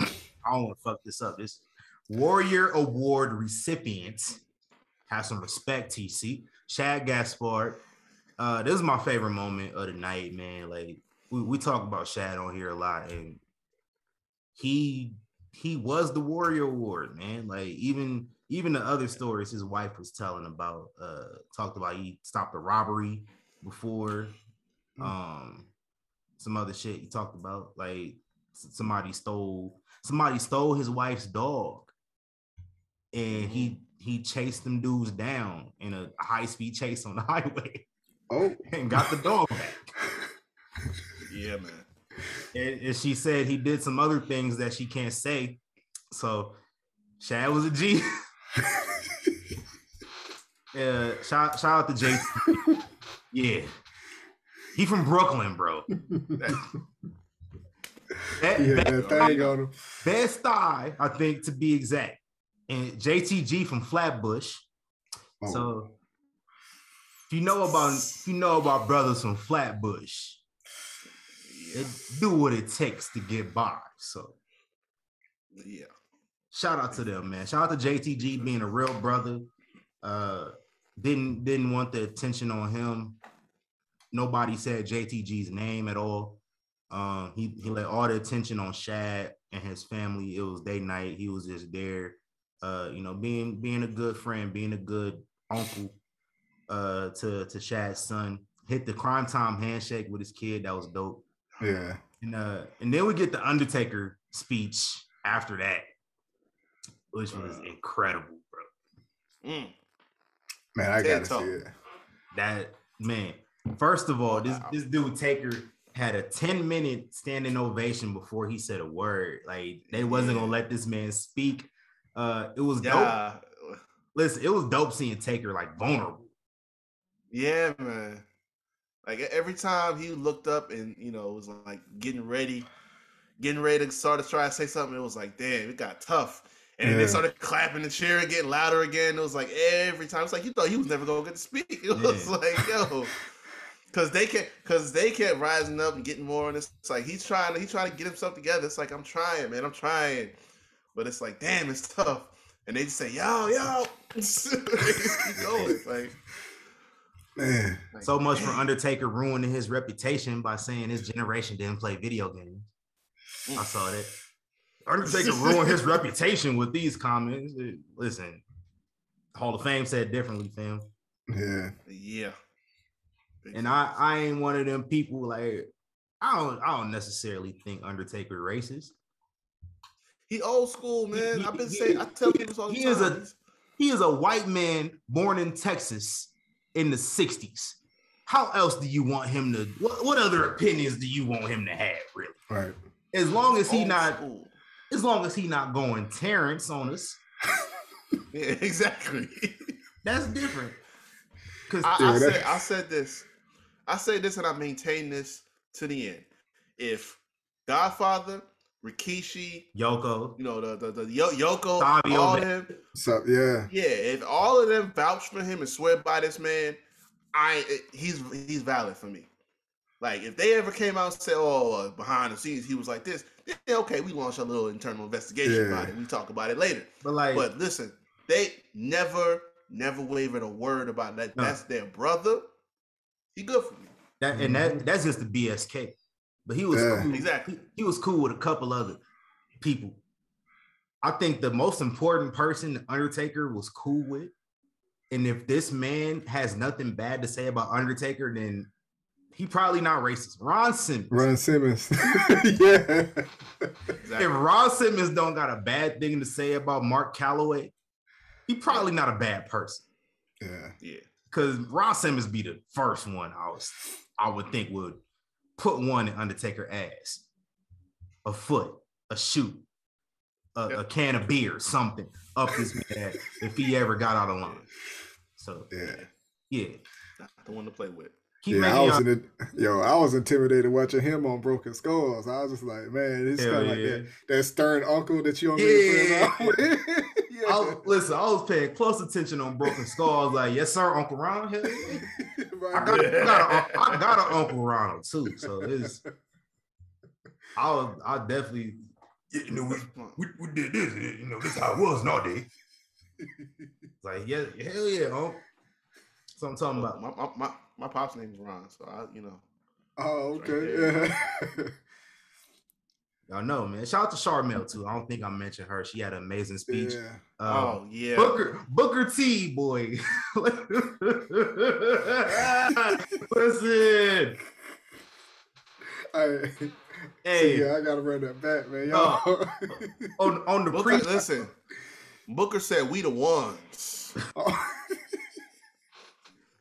I don't want to fuck this up. This Warrior Award recipient. Have some respect, TC. Shad Gaspard. Uh, this is my favorite moment of the night, man. Like we, we talk about Shad on here a lot, and he he was the Warrior Award, man. Like even even the other stories his wife was telling about, uh, talked about he stopped a robbery before. Um, some other shit he talked about, like somebody stole somebody stole his wife's dog, and he he chased them dudes down in a high speed chase on the <laughs> highway Oh, and got the dog back. <laughs> Yeah, man. And, and she said he did some other things that she can't say. So Shad was a G. <laughs> Yeah, <laughs> uh, shout, shout out to JT. yeah. He from Brooklyn, bro. <laughs> That- yeah, that- that thing on him. Bed-Stuy, I think, to be exact. And JTG from Flatbush. Oh. So if you know about if you know about brothers from Flatbush, Yeah. they do what it takes to get by. So Yeah. Shout out to them, man. Shout out to JTG being a real brother. Uh didn't didn't want the attention on him. Nobody said JTG's name at all. Um, he he let all the attention on Shad and his family. It was day night. He was just there, uh, you know, being being a good friend, being a good uncle uh to to Shad's son. Hit the Cryme Tyme handshake with his kid. That was dope. Yeah. And uh, and then we get the Undertaker speech after that, which was Bruh. incredible, bro. Mm. Man, I Dead gotta talk. see it. That man, first of all, this Wow. this dude Taker had a 10 minute standing ovation before he said a word. Like they wasn't gonna let this man speak. Uh it was dope. Listen, it was dope seeing Taker like vulnerable. Yeah, man. Like every time he looked up and you know was like getting ready, getting ready to start to try to say something, it was like, damn, it got tough. And then Yeah. they started clapping and cheering, getting louder again. It was like every time. It's like you thought he was never gonna get to speak. <laughs> It was Yeah. like, yo, because they kept because they kept rising up and getting more. And it's like he's trying to he's trying to get himself together. It's like I'm trying, man, I'm trying. But it's like, damn, it's tough. And they just say, yo, yo, <laughs> they just keep going. Like, Man, Like, So much for. Undertaker ruining his reputation by saying his generation didn't play video games. I mm. saw that. Undertaker <laughs> ruined his reputation with these comments. Listen, Hall of Fame said differently, fam. yeah. Yeah. And I, I ain't one of them people like I don't I don't necessarily think Undertaker racist. He old school, man. he- I've been he- saying. I tell people this all the he time. is a- He is a white man born in Texas in the 60s. How else do you want him to what, what other opinions do you want him to have, really? Right. As long as he old not school. As long as he not going Terrence on us, <laughs> Yeah, exactly. that's different. Cause I, I said I said this. I say this and I maintain this to the end. If Godfather, Rikishi, Yoko, you know, the the, the Yo- Yoko, Fabio all Ve- them, So yeah. yeah, if all of them vouch for him and swear by this man, I he's he's valid for me. Like if they ever came out and said, "Oh, uh, behind the scenes he was like this," then okay, we launch a little internal investigation Yeah. about it. We talk about it later. but like But listen, they never, never wavered a word about that. No. That's their brother. He good for me. that and that that's just the BSK. But he was Yeah. cool. Exactly. He, he was cool with a couple other people. I think the most important person the Undertaker was cool with. And if this man has nothing bad to say about Undertaker, then he probably not racist. Ron Simmons. Ron Simmons. <laughs> yeah. Exactly. If Ron Simmons don't got a bad thing to say about Mark Calaway, he probably not a bad person. Yeah. yeah. Because Ron Simmons be the first one I was I would think would put one in Undertaker ass. A foot, a shoe, a, a can of beer, something up his man if he ever got out of line. So Yeah. yeah. Not the one to play with. Keep yeah, I was in it, <laughs> yo, I was intimidated watching him on Broken Skulls. I was just like, man, it's kind of like yeah. that, that stern uncle that you don't Yeah. really <laughs> friend yeah. I was, listen, I was paying close attention on Broken Skulls. Like, yes, sir, Uncle Ron. Hell. <laughs> I got, I, got a, I got an Uncle Ronald too. So it's I was I definitely you know we, we, we did this, you know, this how it was nowadays. It's like, yeah, hell yeah, Unc. That's what I'm talking about. My, my, my, my pop's name is Ron, so I, you know. oh, okay. there. Yeah. <laughs> Y'all know, man. Shout out to Sharmell too. I don't think I mentioned her. She had an amazing speech. yeah. Um, oh yeah. Booker Booker T boy. <laughs> Listen. Hey, Hey, yeah, I gotta run that back, man. Oh. Y'all. <laughs> on on the Booker, pre listen. Booker said we the ones. Oh,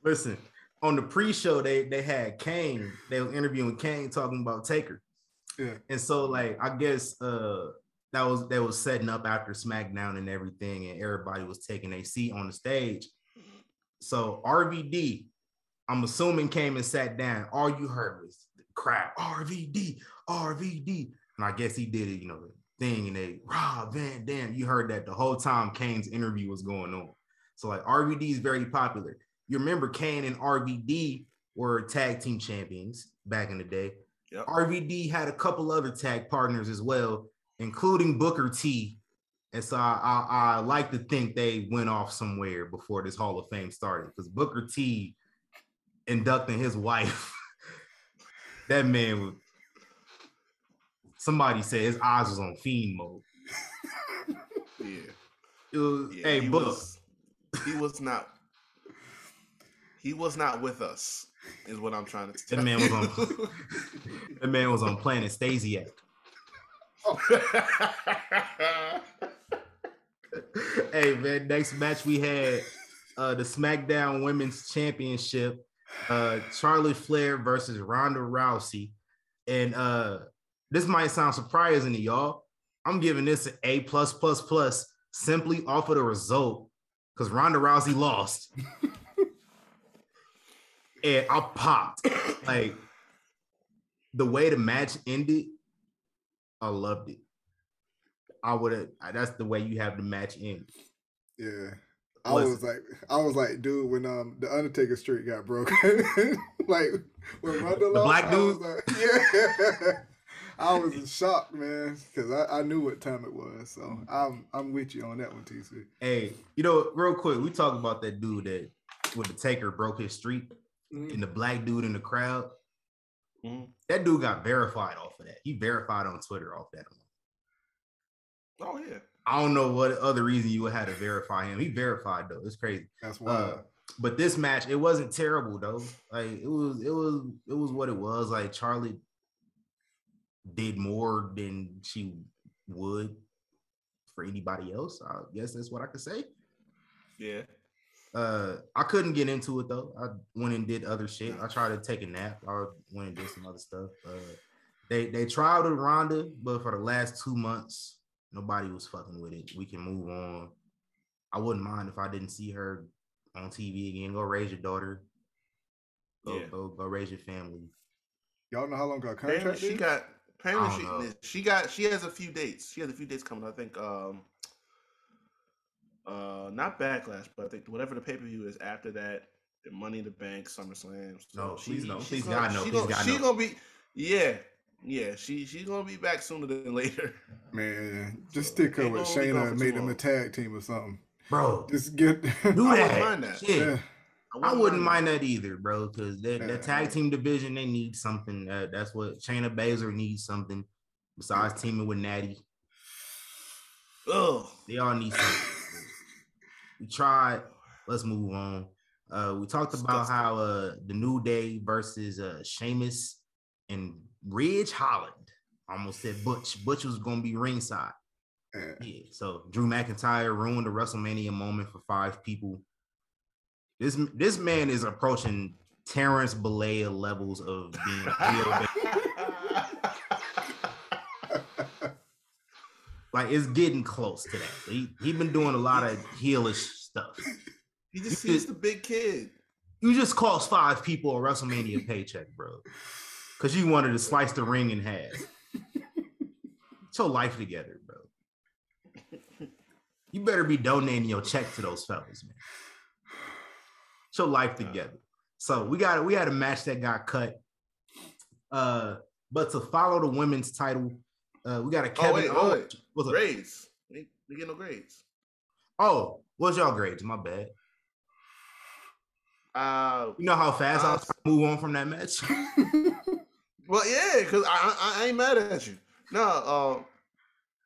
listen on the pre-show they they had Kane. They were interviewing Kane talking about Taker. yeah. And so like I guess uh that was that was setting up after SmackDown and everything, and everybody was taking a seat on the stage. So RVD, I'm assuming came and sat down. All you heard was the crowd, RVD, RVD. And I guess he did it, you know, the thing, and they Rob Van Dam. You heard that the whole time Kane's interview was going on. So like RVD is very popular. You remember Kane and RVD were tag team champions back in the day. Yep. RVD had a couple other tag partners as well, including Booker T. And so I, I, I like to think they went off somewhere before this Hall of Fame started because Booker T inducting his wife, <laughs> that man was. Somebody said his eyes was on fiend mode. <laughs> Yeah. Was, yeah hey, he Book, was, he was not. He was not with us. Is what I'm trying to tell That man was on- you. <laughs> that man was on Planet Stasiak. <laughs> hey man, next match we had uh the SmackDown Women's Championship, uh Charlotte Flair versus Ronda Rousey. And uh this might sound surprising to y'all. I'm giving this an A plus plus plus simply off of the result because Ronda Rousey lost. And I popped. Like the way the match ended, I loved it. I would have. That's the way you have the match end. Yeah. I Listen. was like, I was like, dude, when um the Undertaker streak got broken, <laughs> like when Ronda The lost, black I was dude? like, <laughs> yeah, I was in shock, man, because I, I knew what time it was. So I'm I'm with you on that one, TC. Hey, you know, real quick, we talk about that dude that with the Taker broke his streak. Mhm. and the black dude in the crowd. Mhm. That dude got verified off of that. He verified on Twitter off that. Oh yeah. I don't know what other reason you would have to verify him. He verified though. It's crazy. That's why. Uh, but this match, it wasn't terrible though. Like it was, it was, it was what it was. Like Charlotte did more than she would for anybody else. I guess that's what I could say. Yeah. Uh, I couldn't get into it though. I went and did other shit. I tried to take a nap. I went and did some other stuff. Uh, they they tried with Ronda, but for the last two months, nobody was fucking with it. We can move on. I wouldn't mind if I didn't see her on TV again. Go raise your daughter. Go Yeah. go, go raise your family. Y'all know how long her Apparently contract she got apparently I don't know. she, she got she has a few dates. She has a few dates coming. I think um uh not backlash, but I think whatever the pay-per-view is after that, the money in the bank, SummerSlam. No, please no. she's Please gonna- God no. She Please gonna, God she gonna be yeah. Yeah, she she's gonna be back sooner than <laughs> later. Man, just stick her with gonna be gone Shayna and too make them a tag team or something. Bro, Just get <laughs> <laughs> do I wouldn't that. mind that. Shit. yeah. I wouldn't mind that either, bro, because that, Yeah. that tag team division, they need something. Uh, that's what Shayna Baszler needs something besides teaming with Natty. Oh, They all need something. We tried. Let's move on. Uh, we talked about how uh, the New Day versus uh, Sheamus and Ridge Holland. I almost said Butch. Butch was going to be ringside. Yeah. So Drew McIntyre ruined the WrestleMania moment for five people. This this man is approaching Terrence Bollea levels of being a heel. <laughs> like it's getting close to that. He he been doing a lot of heelish stuff. <laughs> he just You sees could- the big kid. You just cost five people a WrestleMania paycheck, bro. Cause you wanted to slice the ring in half. <laughs> Get your life together, bro. You better be donating your check to those fellas, man. Get your life together. So we got we had a match that got cut. Uh, but to follow the women's title, uh, we got a Kevin. wait, Owens- wait. Grades. We, we get no grades. Oh, what's y'all grades? My bad. Uh, You know how fast I Uh, was trying to move on from that match. <laughs> well, yeah, because I, I I ain't mad at you. No, uh,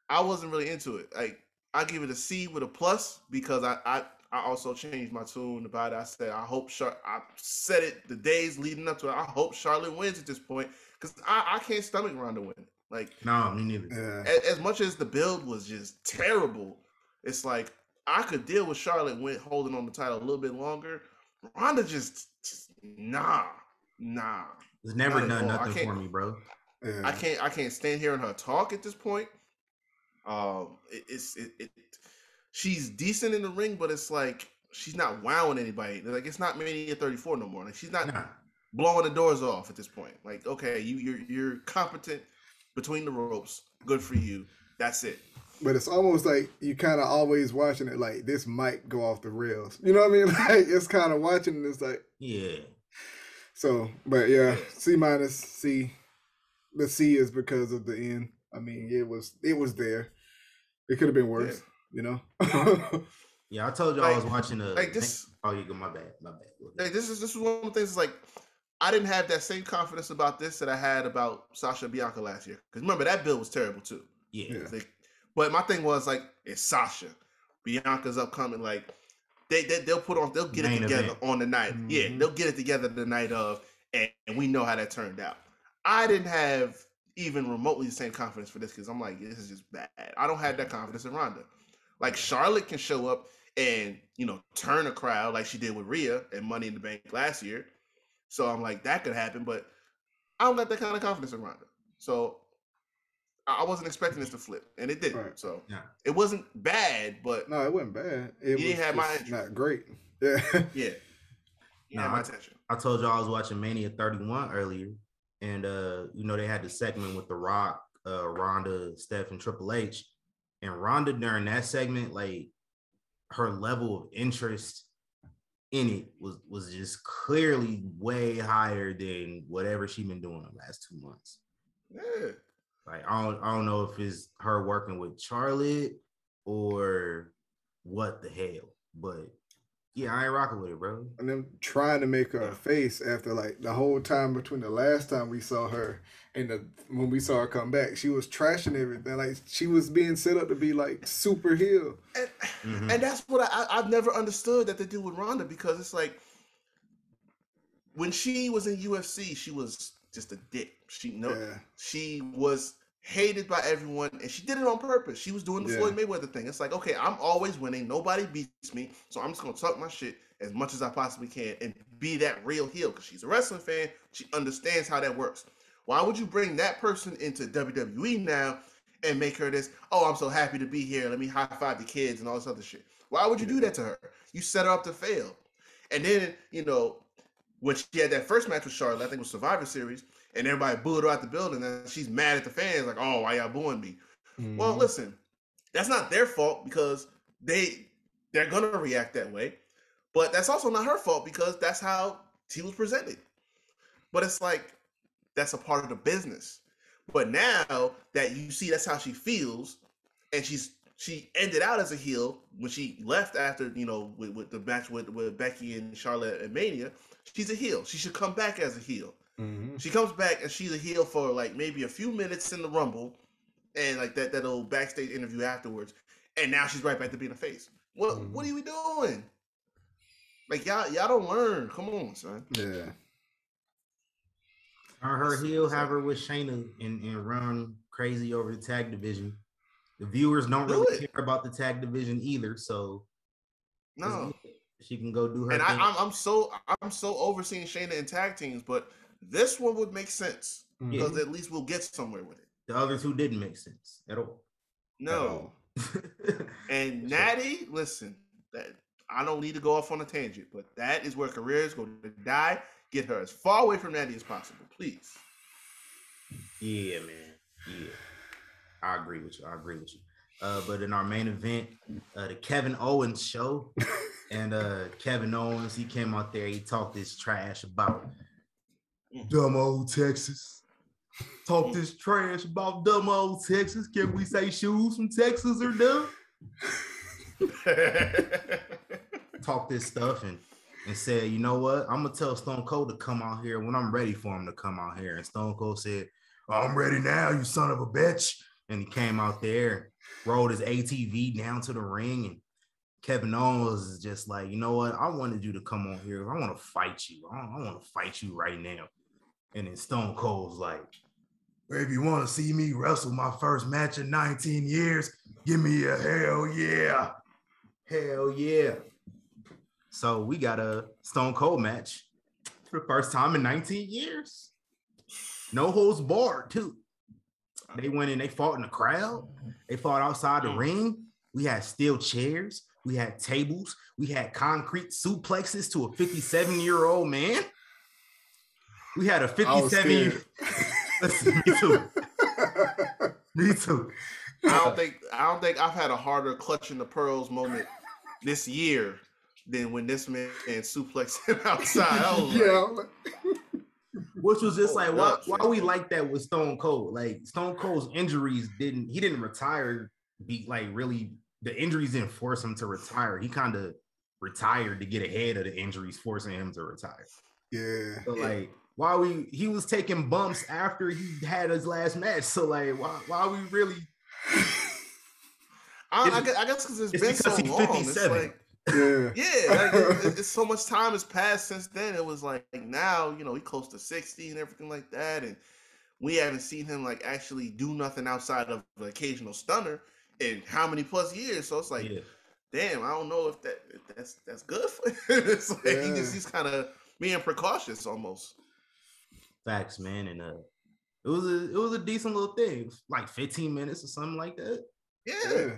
I wasn't really into it. Like I give it a C with a plus because I I, I also changed my tune about it. I said I hope Char- I said it the days leading up to it. I hope Charlotte wins at this point because I, I can't stomach Ronda winning. Like no, me neither. Yeah. a- as, much as the build was just terrible, it's like I could deal with Charlotte win, holding on the title a little bit longer. Ronda just, just nah, nah. It's never Not done all. I nothing for can't- me, bro. yeah. I can't I can't stand hearing her talk at this point. Um, it, it's it, it she's decent in the ring, but it's like she's not wowing anybody. Like it's not Mania 34 no more. Like she's not Nah. blowing the doors off at this point. Like okay, you you're you're competent between the ropes. Good for you. That's it. But it's almost like you kind of always watching it like this might go off the rails. You know what I mean? <laughs> Like it's kind of watching and it's like Yeah. so. But yeah, C minus C. The C is because of the end. I mean, it was it was there. It could have been worse. You know. <laughs> Yeah, I told you I was watching a like this- Oh, you go my bad. My bad. Like this is this is one of the things. Like I didn't have that same confidence about this that I had about Sasha and Bianca last year. Because remember that bill was terrible too. Yeah. Yeah. Like, but my thing was like, it's Sasha. Bianca's upcoming. Like, they, they they'll put on, they'll get Main it together event. on the night. Yeah, Mhm. they'll get it together the night of, and, and we know how that turned out. I didn't have even remotely the same confidence for this because I'm like, this is just bad. I don't have that confidence in Ronda. Like Charlotte can show up and you know turn a crowd like she did with Rhea and Money in the Bank last year. So I'm like, that could happen, but I don't got that kind of confidence in Ronda. So I wasn't expecting this to flip, and it did. Right. So Yeah. it wasn't bad, but no, it wasn't bad. It was didn't my interest. not great. <laughs> Yeah. yeah, Nah, my I- attention. I told y'all I was watching Mania 31 earlier, and uh, you know, they had the segment with The Rock, uh, Ronda, Steph, and Triple H. And Ronda during that segment, like her level of interest in it was was just clearly way higher than whatever she been doing the last two months. Yeah, Like I don't I don't know if it's her working with Charlotte or what the hell, but Yeah, I ain't rocking with it, bro. And them trying to make her a face after like the whole time between the last time we saw her and the when we saw her come back, she was trashing everything. Like she was being set up to be like super heel. And, Mhm. and that's what I, I- I've never understood that they do with Ronda because it's like when she was in UFC, she was just a dick. She no, Yeah. she was hated by everyone, and she did it on purpose. She was doing the Yeah. Floyd Mayweather thing. It's like, okay, I'm always winning. Nobody beats me, so I'm just gonna talk my shit as much as I possibly can and be that real heel because she's a wrestling fan. She understands how that works. Why would you bring that person into WWE now and make her this? Oh, I'm so happy to be here. Let me high five the kids and all this other shit. Why would you do that to her? You set her up to fail. And then you know when she had that first match with Charlotte, I think it was Survivor Series, and everybody booed her out the building, and she's mad at the fans, like, "Oh, why y'all booing me?" Well, Mhm. listen, that's not their fault because they they're gonna react that way, but that's also not her fault because that's how she was presented. But it's like that's a part of the business. But now that you see that's how she feels, and she's she ended out as a heel when she left after you know with, with the match with, with Becky and Charlotte and Mania. She's a heel. She should come back as a heel. Mhm. She comes back and she's a heel for like maybe a few minutes in the Rumble, and like that that old backstage interview afterwards, and now she's right back to being a face. What what are we doing? Like y'all y'all don't learn. Come on, son. Yeah. Or her heel, have her with Shayna and, and run crazy over the tag division. The viewers don't Do really it. care about the tag division either, so No. she can go do her And I, thing. I'm I'm so I'm so overseeing Shayna in tag teams, but this one would make sense Mhm. because at least we'll get somewhere with it. the other two didn't make sense at all. No. <laughs> And Natty, listen, that I don't need to go off on a tangent, but that is where careers go to die. Get her as far away from Natty as possible, please. Yeah, man. Yeah. I agree with you. I agree with you. Uh, but in our main event, uh, the Kevin Owens show, <laughs> and uh, Kevin Owens, he came out there, he talked this trash about Mm-hmm. dumb old Texas. Talk mm-hmm. this trash about dumb old Texas. Can we say shoes from Texas are dumb? <laughs> Talk this stuff and and said, you know what? I'm gonna tell Stone Cold to come out here when I'm ready for him to come out here. And Stone Cold said, oh, I'm ready now, you son of a bitch. And he came out there, rolled his ATV down to the ring, and Kevin Owens is just like, you know what? I wanted you to come on here. I want to fight you. I, want to fight you right now. And then Stone Cold's like, if you want to see me wrestle my first match in 19 years, give me a hell yeah. Hell yeah. So we got a Stone Cold match for the first time in 19 years. No holds barred, too. They went in, they fought in the crowd, they fought outside the mm. ring. We had steel chairs, we had tables, we had concrete suplexes to a 57 year old man. We had a was 57 year. scared. <laughs> Listen, me too. <laughs> me too. I don't think I don't think I've had a harder clutching the pearls moment this year than when this man and suplexed him <laughs> outside. Was like, yeah. Like- Which was just Oh, like why, why we like that with Stone Cold. Like Stone Cold's injuries didn't he didn't retire be like really the injuries didn't force him to retire. He kind of retired to get ahead of the injuries forcing him to retire. yeah. So like why we he was taking bumps after he had his last match. So like why why we really <laughs> I, I guess, I guess because it's it's been because so he's long. It's like Yeah. yeah, like, it- it- <laughs> it's so much time has passed since then. It was like, like now, you know, he close to sixty and everything like that, and we haven't seen him like actually do nothing outside of an occasional stunner in how many plus years. So it's like, yeah. damn, I don't know if that if that's that's good for him. <laughs> it's like he just he's kind of being precautious almost. Facts, man. And uh it was a it was a decent little thing. Like 15 minutes or something like that. Yeah. Yeah.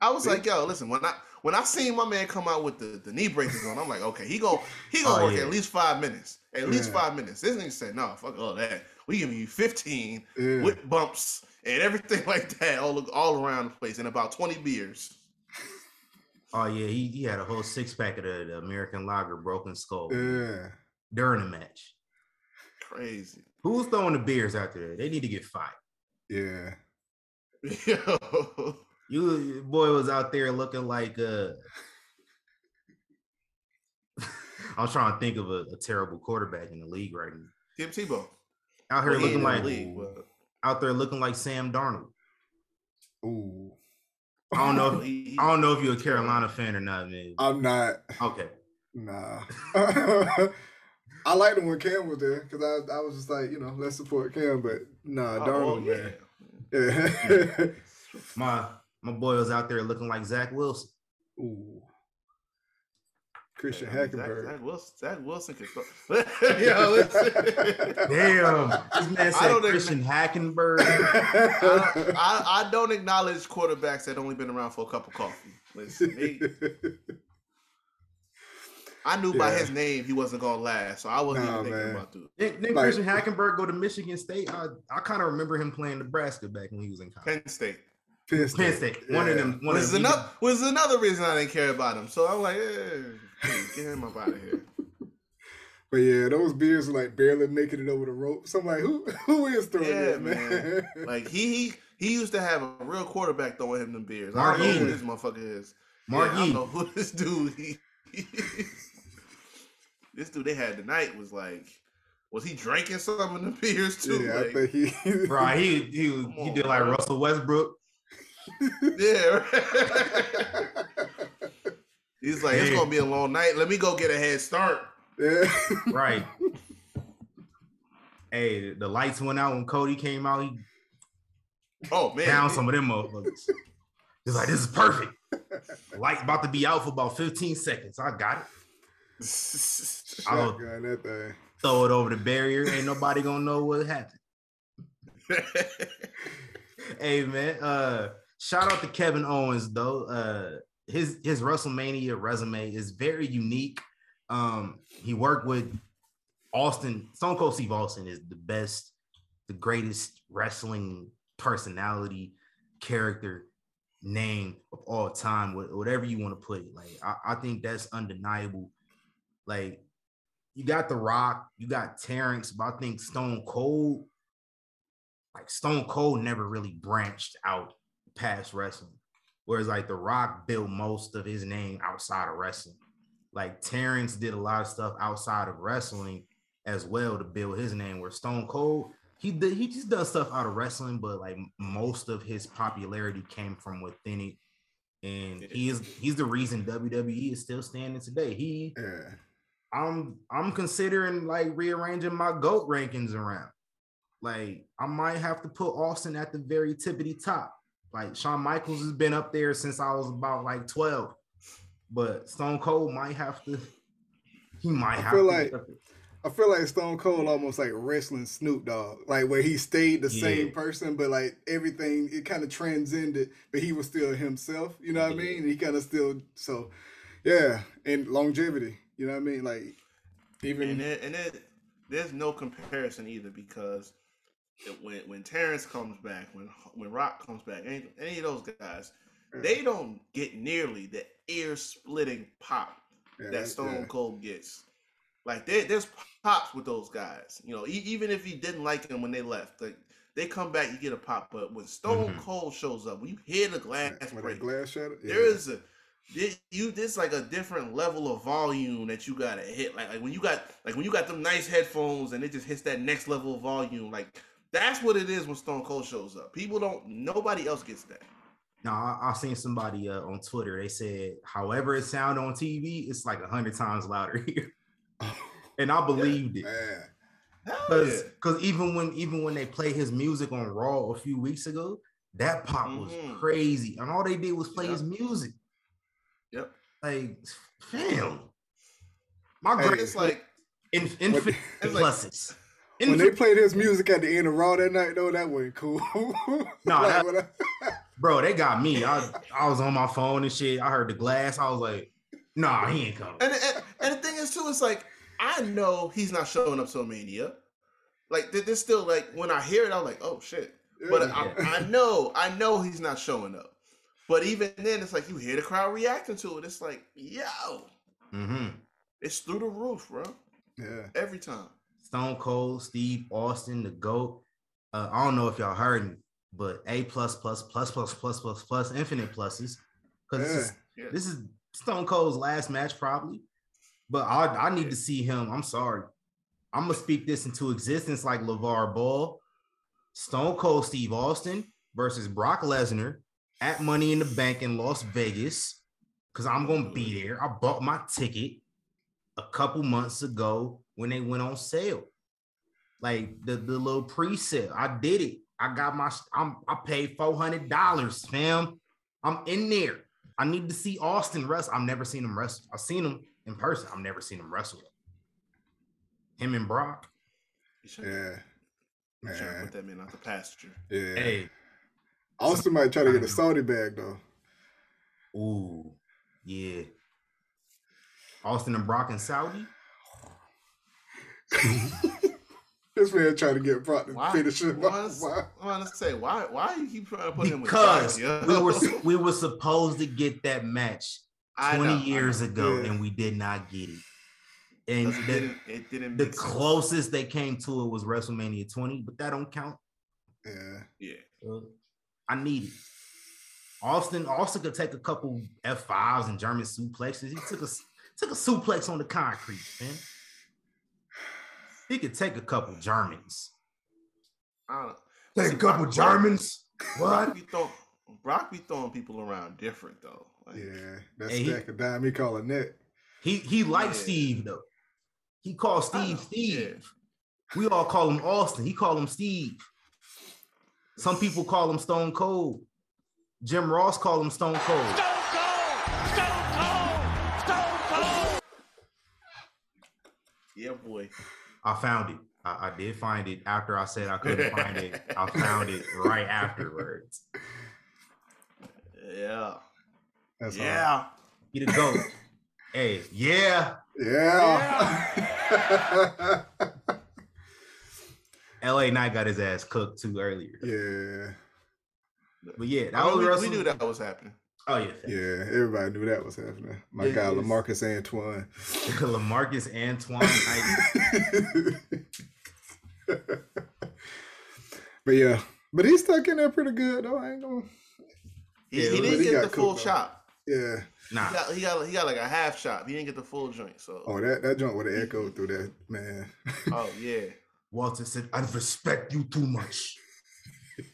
I was like, yo, listen, when I when I seen my man come out with the, the knee braces on, I'm like, okay, he gon' he gonna Oh, work yeah. at least five minutes. At least five minutes. This nigga said, no, fuck all that. We giving you 15 Yeah. with bumps and everything <laughs> like that, all all around the place, and about 20 beers. Oh yeah, he, he had a whole six pack of the, the American Lager Broken Skull Yeah. during the match. Crazy. Who's throwing the beers out there? They need to get fired. Yeah. <laughs> Yo. You boy was out there looking like uh <laughs> I was trying to think of a, a terrible quarterback in the league right now. Tim Tebow. Out here Well, looking ain't the like league, but- out there looking like Sam Darnold. Ooh, I don't know. If, <laughs> He- he- I don't know if you're a Carolina fan or not, man. I'm not. Okay. Nah. I liked it when Cam was there because I, I was just like, you know, let's support Cam, but nah, Oh, Darnold, yeah. man. Yeah. My my boy was out there looking like Zach Wilson. Ooh. Christian I mean, Zach, Hackenberg. Zach Wilson, Zach Wilson can throw. <laughs> <laughs> Yo. Damn, this man I said don't Christian Hackenberg. I, don't- <laughs> I, I don't acknowledge quarterbacks that only been around for a cup of coffee. Listen, they- I knew by his name he wasn't gonna last, so I wasn't Nah, even thinking man. about doing. Didn't, didn't Like- Christian Hackenberg go to Michigan State? I, I kind of remember him playing Nebraska back when he was in college. Penn State. Penn State. Penn State. One of them. One of Was them. another was another reason I didn't care about him. So I'm like, eh, get him up out of here. <laughs> But yeah, those beers are like barely making it over the rope. So I'm like, who who is throwing Yeah, that, man? <laughs> Like he he he used to have a real quarterback throwing him them beers. I Mark don't know who this motherfucker is. Mark yeah, I don't know who this dude. He, <laughs> this dude they had tonight was like, was he drinking some of the <laughs> beers too? yeah, I think he. <laughs> Right, he he was- Come he on, did like bro. Russell Westbrook. <laughs> yeah. He's like, it's gonna be a long night. Let me go get a head start. yeah. Right. hey, the lights went out when Cody came out. He Oh man, down some of them motherfuckers. He's like, this is perfect. Light about to be out for about 15 seconds. I got it. Shotgun that thing. throw it over the barrier. Ain't nobody gonna know what happened. <laughs> hey man, uh shout out to Kevin Owens though. Uh his his WrestleMania resume is very unique. Um he worked with Austin, Stone Cold Steve Austin is the best, the greatest wrestling personality, character, name of all time, whatever you want to put it. Like I, I think that's undeniable. Like you got The Rock, you got Terrence, but I think Stone Cold, like Stone Cold never really branched out past wrestling. Whereas like The Rock built most of his name outside of wrestling. Like Terrence did a lot of stuff outside of wrestling as well to build his name. Where Stone Cold, he did, he just does stuff out of wrestling, but like most of his popularity came from within it. And he is he's the reason WWE is still standing today. He Yeah. I'm I'm considering like rearranging my GOAT rankings around. Like I might have to put Austin at the very tippity top. Like Shawn Michaels has been up there since I was about like 12. But Stone Cold might have to he might I have feel to like- I feel like Stone Cold almost like wrestling Snoop Dogg, like where he stayed the same person, but like everything it kind of transcended, but he was still himself. You know what I mean? He kind of still so, yeah, and longevity. You know what I mean? Like even and it, and it, there's no comparison either because it- when when Terrence comes back, when when Rock comes back, any, any of those guys, they don't get nearly the ear splitting pop yeah, that that- Stone yeah. Cold gets. Like there, there's pops with those guys. You know, e- even if you didn't like them when they left, like they come back, you get a pop. But when Stone Mhm. Cold shows up, when you hear the glass When that break, glass shattered. Yeah. there is a thi- you this like a different level of volume that you gotta hit. Like, like when you got like when you got them nice headphones and it just hits that next level of volume. Like that's what it is when Stone Cold shows up. People don't. Nobody else gets that. No, I, I seen somebody uh, on Twitter. They said, however it sound on TV, it's like a hundred times louder <laughs> here, <laughs> and I believed it. man. Hell Because yeah. because even when even when they play his music on Raw a few weeks ago, that pop was Mhm. crazy, and all they did was play Yep. his music. Yep. Like, fam, my Hey, great It's like in, infinite <laughs> It's like- pluses. When they played his music at the end of Raw that night, though, that wasn't cool. <laughs> Nah, that- I- <laughs> bro, they got me. I I was on my phone and shit. I heard the glass. I was like, nah, he ain't coming. And, and and the thing is too, it's like I know he's not showing up to Mania. Like there- there's still like when I hear it, I'm like, oh shit. But Yeah. I, I know, I know he's not showing up. But even then, it's like you hear the crowd reacting to it. It's like, yo, hmm it's through the roof, bro. yeah. Every time. Stone Cold, Steve Austin, the GOAT. Uh, I don't know if y'all heard me, but A plus plus plus plus plus plus plus infinite pluses. Because this, is, Yeah. this is Stone Cold's last match, probably. But I, I need to see him. I'm sorry. I'm gonna speak this into existence like LeVar Ball, Stone Cold Steve Austin versus Brock Lesnar at Money in the Bank in Las Vegas. Cause I'm gonna be there. I bought my ticket a couple months ago when they went on sale. Like the, the little pre-sale. I did it. I got my I'm I paid $400, fam. I'm in there. I need to see Austin wrestle. I've never seen him wrestle. I've seen him in person. I've never seen him wrestle. Him and Brock. You should Yeah. try to Man. put that man out the pasture. Yeah. Hey, Austin might try to get I a know. Saudi bag though. ooh, yeah. Austin and Brock and Saudi. <laughs> This man trying to get Brock to Why? finish it. why, Why? I want to say why? Why you keep trying to put him with Because Brock, we were <laughs> we were supposed to get that match 20 know, years ago, Yeah. and we did not get it. And it the, didn't. It didn't. the make sense. closest they came to it was WrestleMania 20, but that don't count. Yeah. Yeah. Uh, So I need it. Austin Austin could take a couple F5s and German suplexes. He took a took a suplex on the concrete, man. He could take a couple Germans. I don't know. Take See, a couple Brock- Germans. Brock What? be, throw, Brock be throwing people around different though. Like, Yeah. that's Hey, he- stack of dime he call a net. He he likes Yeah. Steve though. He calls I Steve know, Steve. We all call him Austin. He call him Steve. Some people call him Stone Cold. Jim Ross called him Stone Cold. Stone Cold! Stone Cold! Stone Cold! Yeah, boy. I found it. I, I did find it after I said I couldn't find it. I found it right afterwards. Yeah. That's all. yeah. He the goat. hey, yeah. Yeah. <laughs> LA Knight got his ass cooked too earlier. yeah. But yeah, that I mean, was we, we knew that was happening. Oh yeah. Yeah. Everybody knew that was happening. My It guy is. Lamarcus Antoine. <laughs> Lamarcus Antoine Knight. <laughs> but yeah. But he stuck in there pretty good though. I ain't gonna He, Yeah, he didn't he get the full cooked, shot. yeah. Nah. He got, he got he got like a half shot. He didn't get the full joint. So Oh, that, that joint would have echoed through that, man. oh yeah. <laughs> Walter said, I respect you too much. <laughs>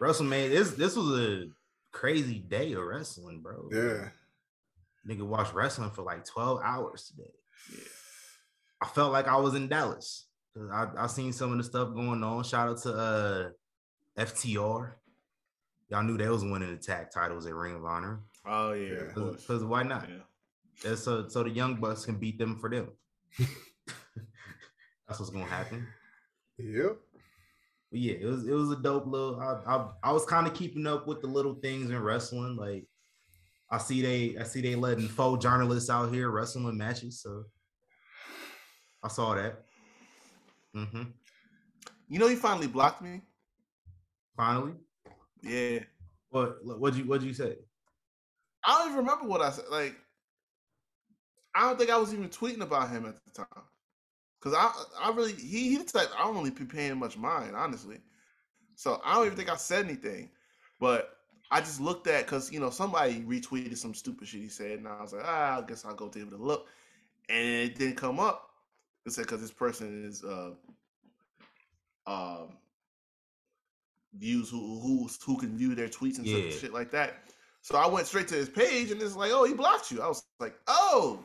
WrestleMania, this this was a crazy day of wrestling, bro. yeah. Nigga watched wrestling for like 12 hours today. Yeah. I felt like I was in Dallas. 'Cause I, I seen some of the stuff going on. Shout out to uh FTR. Y'all knew they was winning the tag titles at Ring of Honor. Oh yeah. Because why not? Yeah. That's so so the young bucks can beat them for them. <laughs> That's what's gonna happen. Yep. But yeah, it was it was a dope little. I I, I was kind of keeping up with the little things in wrestling. Like I see they I see they letting faux journalists out here wrestling matches. So I saw that. Mm-hmm. You know he finally blocked me. Finally, Yeah. what what'd you what'd you say? I don't even remember what I said. Like, I don't think I was even tweeting about him at the time. Cause I, I really, he, he the type I don't really be paying much mind, honestly. So I don't even think I said anything, but I just looked at because you know somebody retweeted some stupid shit he said, and I was like, ah, I guess I'll go give it a look, and it didn't come up. It said because this person is uh, um, views who who who can view their tweets and Yeah. shit like that. So I went straight to his page, and it's like, oh, he blocked you. I was like, oh,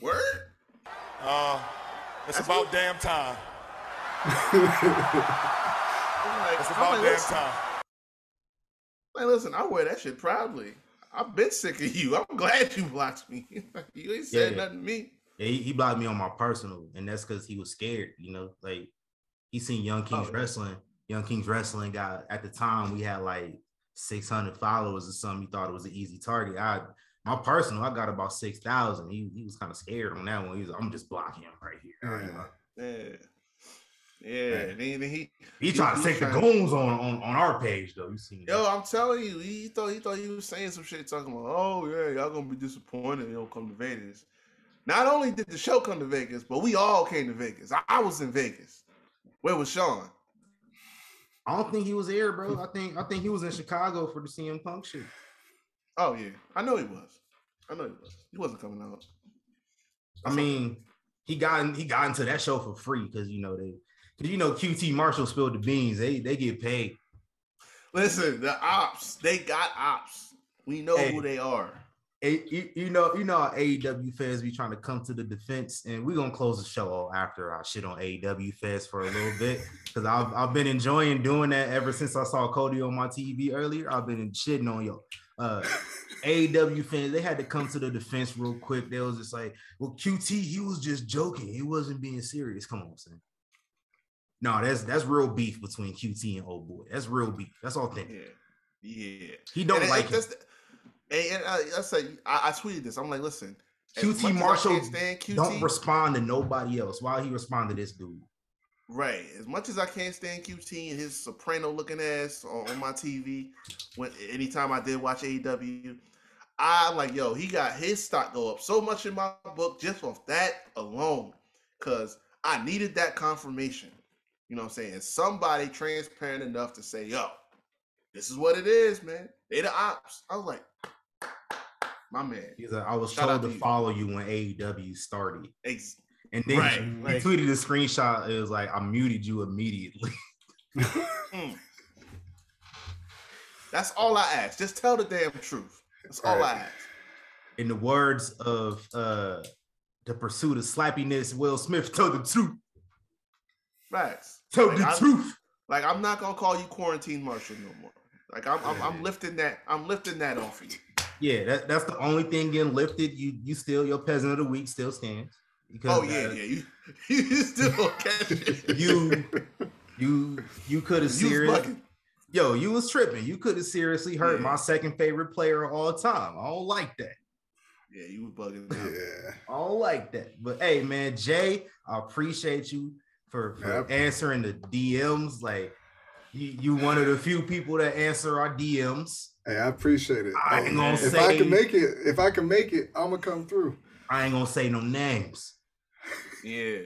word. Uh, it's That's about what- damn time. Like, It's about like, damn listen, time. like, listen, I wear that shit proudly. I've been sick of you. I'm glad you blocked me. <laughs> you ain't said Yeah. nothing to me. Yeah, he, he blocked me on my personal, and that's because he was scared. You know, like he seen Young oh, Kings Oh, yeah. wrestling. Young Kings wrestling got at the time we had like 600 followers or something. He thought it was an easy target. I my personal, I got about six thousand. He he was kind of scared on that one. He was, I'm just blocking him right here. Uh, yeah. Yeah. Yeah. And then he, He tried to take the trying- goons on, on on our page though. You seen Yo, that? I'm telling you, he thought he thought he was saying some shit talking about, oh yeah, y'all gonna be disappointed you don't come to Vegas. Not only did the show come to Vegas, but we all came to Vegas. I, I was in Vegas. Where was Sean? I don't think he was there, bro. I think I think he was in Chicago for the CM Punk shit. Oh yeah, I know he was. I know he was. He wasn't coming out. I mean, he got in, he got into that show for free because you know they because you know QT Marshall spilled the beans. They they get paid. Listen, the ops, they got ops. We know Hey. who they are. Hey, you, you know, you know, AEW fans be trying to come to the defense, and we're gonna close the show after I shit on AEW fans for a little bit because I've I've been enjoying doing that ever since I saw Cody on my TV earlier. I've been shitting on yo. Uh, AEW fans, they had to come to the defense real quick. They was just like, "Well, QT, he was just joking. He wasn't being serious." Come on, son. No, that's that's real beef between QT and old boy. That's real beef. That's authentic. Yeah, yeah. He don't And it- like it- him. and, and I, I say I, I tweeted this. I'm like, listen, QT Marshall stand QT, don't respond to nobody else. Why he respond to this dude? Right. As much as I can't stand QT and his soprano looking ass on, on my TV, when anytime I did watch AEW, I like yo, he got his stock go up so much in my book just off that alone. Cause I needed that confirmation. You know what I'm saying? Somebody transparent enough to say, yo, this is what it is, man. They the ops. I was like, my man. He's like, I was Shout told to follow you when AEW started. Ex- And then Right, he like- tweeted a screenshot. It was like, I muted you immediately. <laughs> Mm. That's all I ask. Just tell the damn truth. That's all I Right. ask. In the words of uh the pursuit of slappiness, Will Smith told the truth. Facts. Tell Like, the I'm- truth. Like I'm not gonna call you quarantine Marshall no more. Like I'm, I'm, I'm lifting that. I'm lifting that off of you. Yeah, that, that's the only thing getting lifted. You you still your peasant of the week still stands. Because Oh yeah, uh, yeah. You, <laughs> you still catch it. you you you could have You was serious. bugging. Yo, you was tripping. You could have seriously hurt Yeah. my second favorite player of all time. I don't like that. Yeah, you was bugging. out. Yeah. I don't like that. But hey, man, Jay, I appreciate you for, for Yep. answering the DMs. Like you, you one of the few people that answer our DMs. Hey, I appreciate it. I ain't gonna if say I can make it, if I can make it, I'm gonna come through. I ain't gonna say no names. Yeah.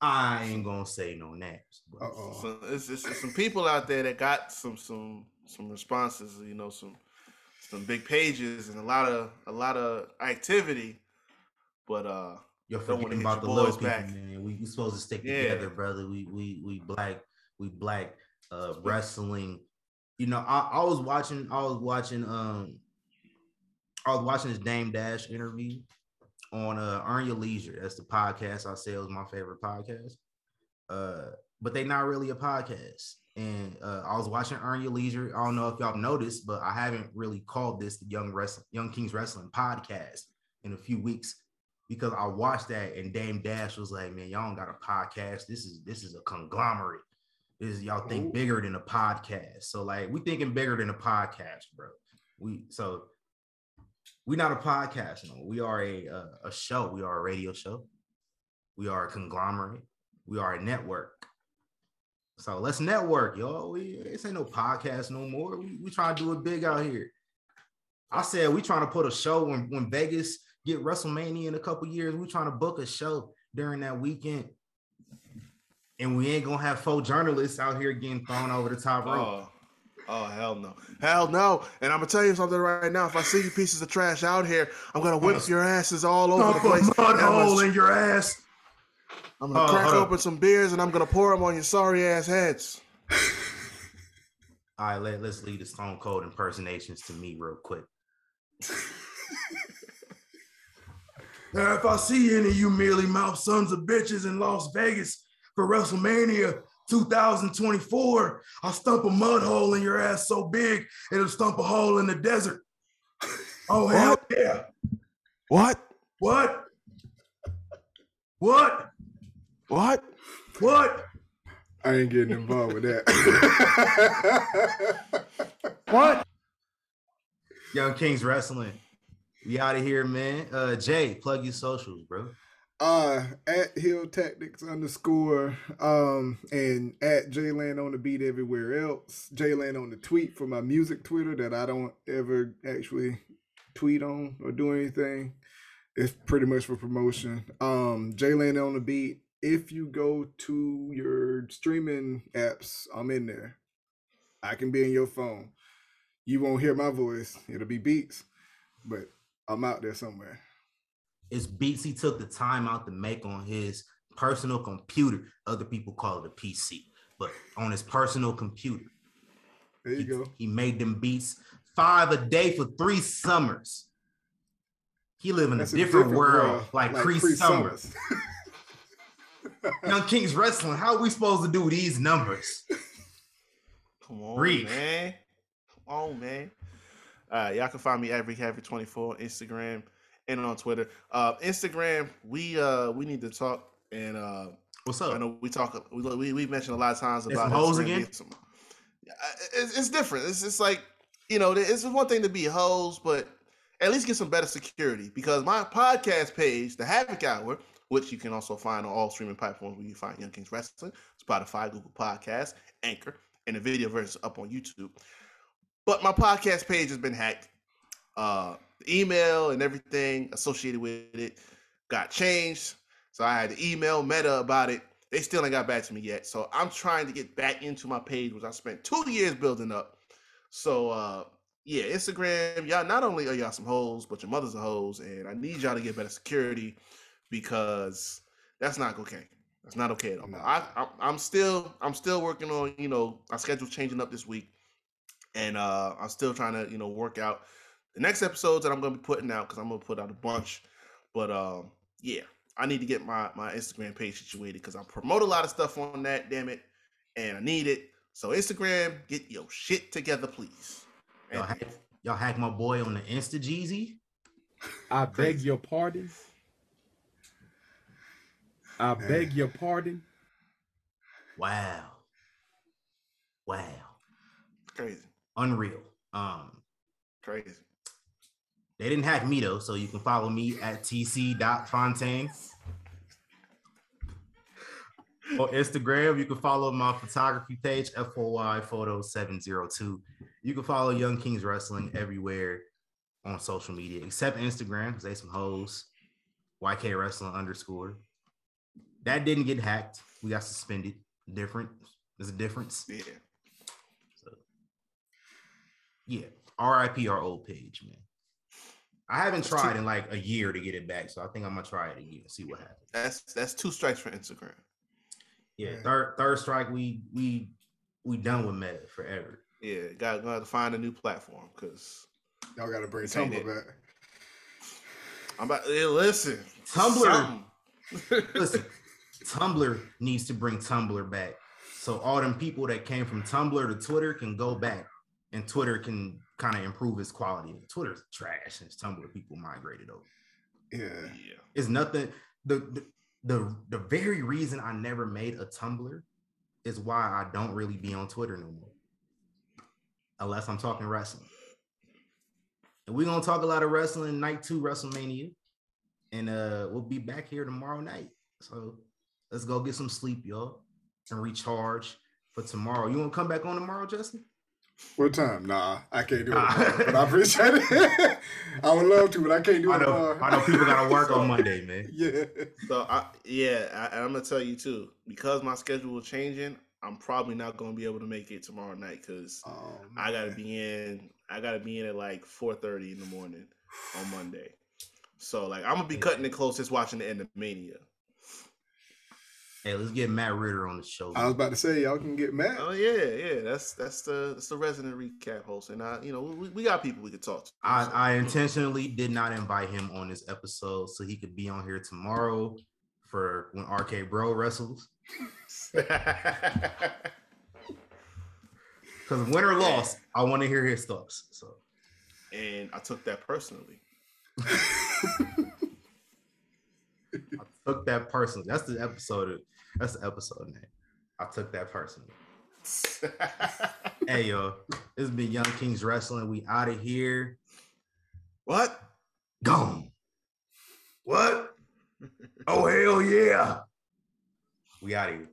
I ain't gonna say no names. So it's, it's, it's some people out there that got some some some responses. You know, some some big pages and a lot of a lot of activity. But uh, You're Don't forgetting hit about the your little boys people, back. man. We, we supposed to stick Yeah. together, brother. We we we black, we black uh wrestling. You know, I, I was watching, I was watching um I was watching this Dame Dash interview on uh Earn Your Leisure. That's the podcast I say is my favorite podcast. Uh, but they're not really a podcast. And uh, I was watching Earn Your Leisure. I don't know if y'all noticed, but I haven't really called this the Young Wrestling Young Kings Wrestling podcast in a few weeks because I watched that and Dame Dash was like, "Man, y'all don't got a podcast. This is this is a conglomerate. This is y'all think Ooh. bigger than a podcast. So like, we thinking bigger than a podcast, bro. We so we're not a podcast. No, we are a a, a show. We are a radio show. We are a conglomerate. We are a network. So let's network, y'all. We this ain't no podcast no more. We we trying to do it big out here. I said we trying to put a show when when Vegas get WrestleMania in a couple years. We trying to book a show during that weekend, and we ain't gonna have four journalists out here getting thrown over the top rope. oh, oh hell no, hell no. And I'm gonna tell you something right now. If I see you pieces of trash out here, I'm gonna whip <laughs> your asses all over the Dump a place. mud I'm hole gonna, in your ass. I'm gonna Oh, crack hold open some beers and I'm gonna pour them on your sorry ass heads. All right, let, let's leave the Stone Cold impersonations to me real quick. <laughs> Now, if I see any of you mealy mouth sons of bitches in Las Vegas for WrestleMania 2024, I'll stump a mud hole in your ass so big it'll stump a hole in the desert. <laughs> Oh, hell yeah. What? What? What? What? What? I ain't getting involved with that. <laughs> What? Young Kings Wrestling. We out of here, man. Uh Jay, plug your socials, bro. Uh at Hill Tactics underscore um and at Jland on the beat everywhere else. Jland on the tweet for my music Twitter that I don't ever actually tweet on or do anything. It's pretty much for promotion. Um Jland on the beat. If you go to your streaming apps, I'm in there. I can be in your phone. You won't hear my voice. It'll be beats, but I'm out there somewhere. It's beats he took the time out to make on his personal computer. Other people call it a PC, but on his personal computer. There you he, go. He made them beats five a day for three summers. He live in That's a different, world, like, like Cree Cree Summers. Summers. Young Kings Wrestling. How are we supposed to do these numbers? Come on, Reek. man. Come on, man. All right, y'all can find me at Rick Havre 24 on Instagram and on Twitter. Uh, Instagram, we uh we need to talk and uh What's up? I know we talk we we, we mentioned a lot of times about hoes again? Some, it's, it's different. It's it's like you know it's one thing to be hoes, but at least get some better security because my podcast page, the Havoc Hour, which you can also find on all streaming platforms where you find Young Kings Wrestling, Spotify, Google Podcasts, Anchor, and the video version up on YouTube. But my podcast page has been hacked. Uh, the email and everything associated with it got changed. So I had to email Meta about it. They still ain't got back to me yet. So I'm trying to get back into my page, which I spent two years building up. So uh yeah, Instagram, y'all not only are y'all some hoes, but your mother's a hoes, and I need y'all to get better security because that's not okay. That's not okay at all. Nah. I, I I'm still I'm still working on you know my schedule's changing up this week, and uh I'm still trying to you know work out the next episodes that I'm gonna be putting out because I'm gonna put out a bunch. But um yeah, I need to get my my Instagram page situated because I promote a lot of stuff on that. Damn it, and I need it. So Instagram, get your shit together, please. Y'all hack, y'all hack my boy on the Insta Jeezy. I beg your pardon. I Man. beg your pardon. Wow. Wow. crazy, Unreal. Um, crazy. They didn't hack me though, so you can follow me at tc.fontaine. On Instagram, you can follow my photography page, FOY Photo 702. You can follow Young Kings Wrestling everywhere on social media, except Instagram, because they some hoes. YK Wrestling underscore. That didn't get hacked. We got suspended. Different. There's a difference. Yeah, So, yeah, RIP our old page, man. I haven't tried in like a year to get it back, so I think I'm gonna try it again. And see what happens. that's that's two strikes for Instagram. Yeah, Yeah. third third strike. We we we done with Meta forever. Yeah, got gonna have to find a new platform because Y'all got to bring Tumblr it. back. I'm about. Hey, listen, Tumblr. Listen, <laughs> Tumblr needs to bring Tumblr back, so all them people that came from Tumblr to Twitter can go back, and Twitter can kind of improve its quality. Twitter's trash and Tumblr people migrated over. Yeah. yeah, It's nothing. The, the the the very reason I never made a Tumblr is why I don't really be on Twitter no more, unless I'm talking wrestling. And we're gonna talk a lot of wrestling night two WrestleMania, and uh we'll be back here tomorrow night. So let's go get some sleep, y'all, and recharge for tomorrow. You want to come back on tomorrow, Justin? What time? Nah, I can't do it. Nah. but I appreciate it. <laughs> I would love to, but I can't do it I know, tomorrow. I know people gotta work So- on <laughs> Monday, man. Yeah. So I yeah, I, and I'm gonna tell you too because my schedule is changing. I'm probably not gonna be able to make it tomorrow night because Oh, I gotta be in. I gotta be in at like 4:30 in the morning on Monday. So like I'm gonna be cutting it close, just watching the end of Mania. Hey, let's get Matt Ritter on the show. I was about to say y'all can get Matt. Oh yeah, yeah. That's that's the that's the resident recap host, and I you know we, we got people we could talk to. I, so, I intentionally did not invite him on this episode so he could be on here tomorrow for when RK Bro wrestles. <laughs> Because win or loss, I want to hear his thoughts. So and I took that personally. <laughs> Took that personally. That's the episode. That's the episode name. I took that personally. <laughs> Hey yo, this has been Young Kings Wrestling. We out of here. what? Gone. What? <laughs> Oh hell yeah. We out of here.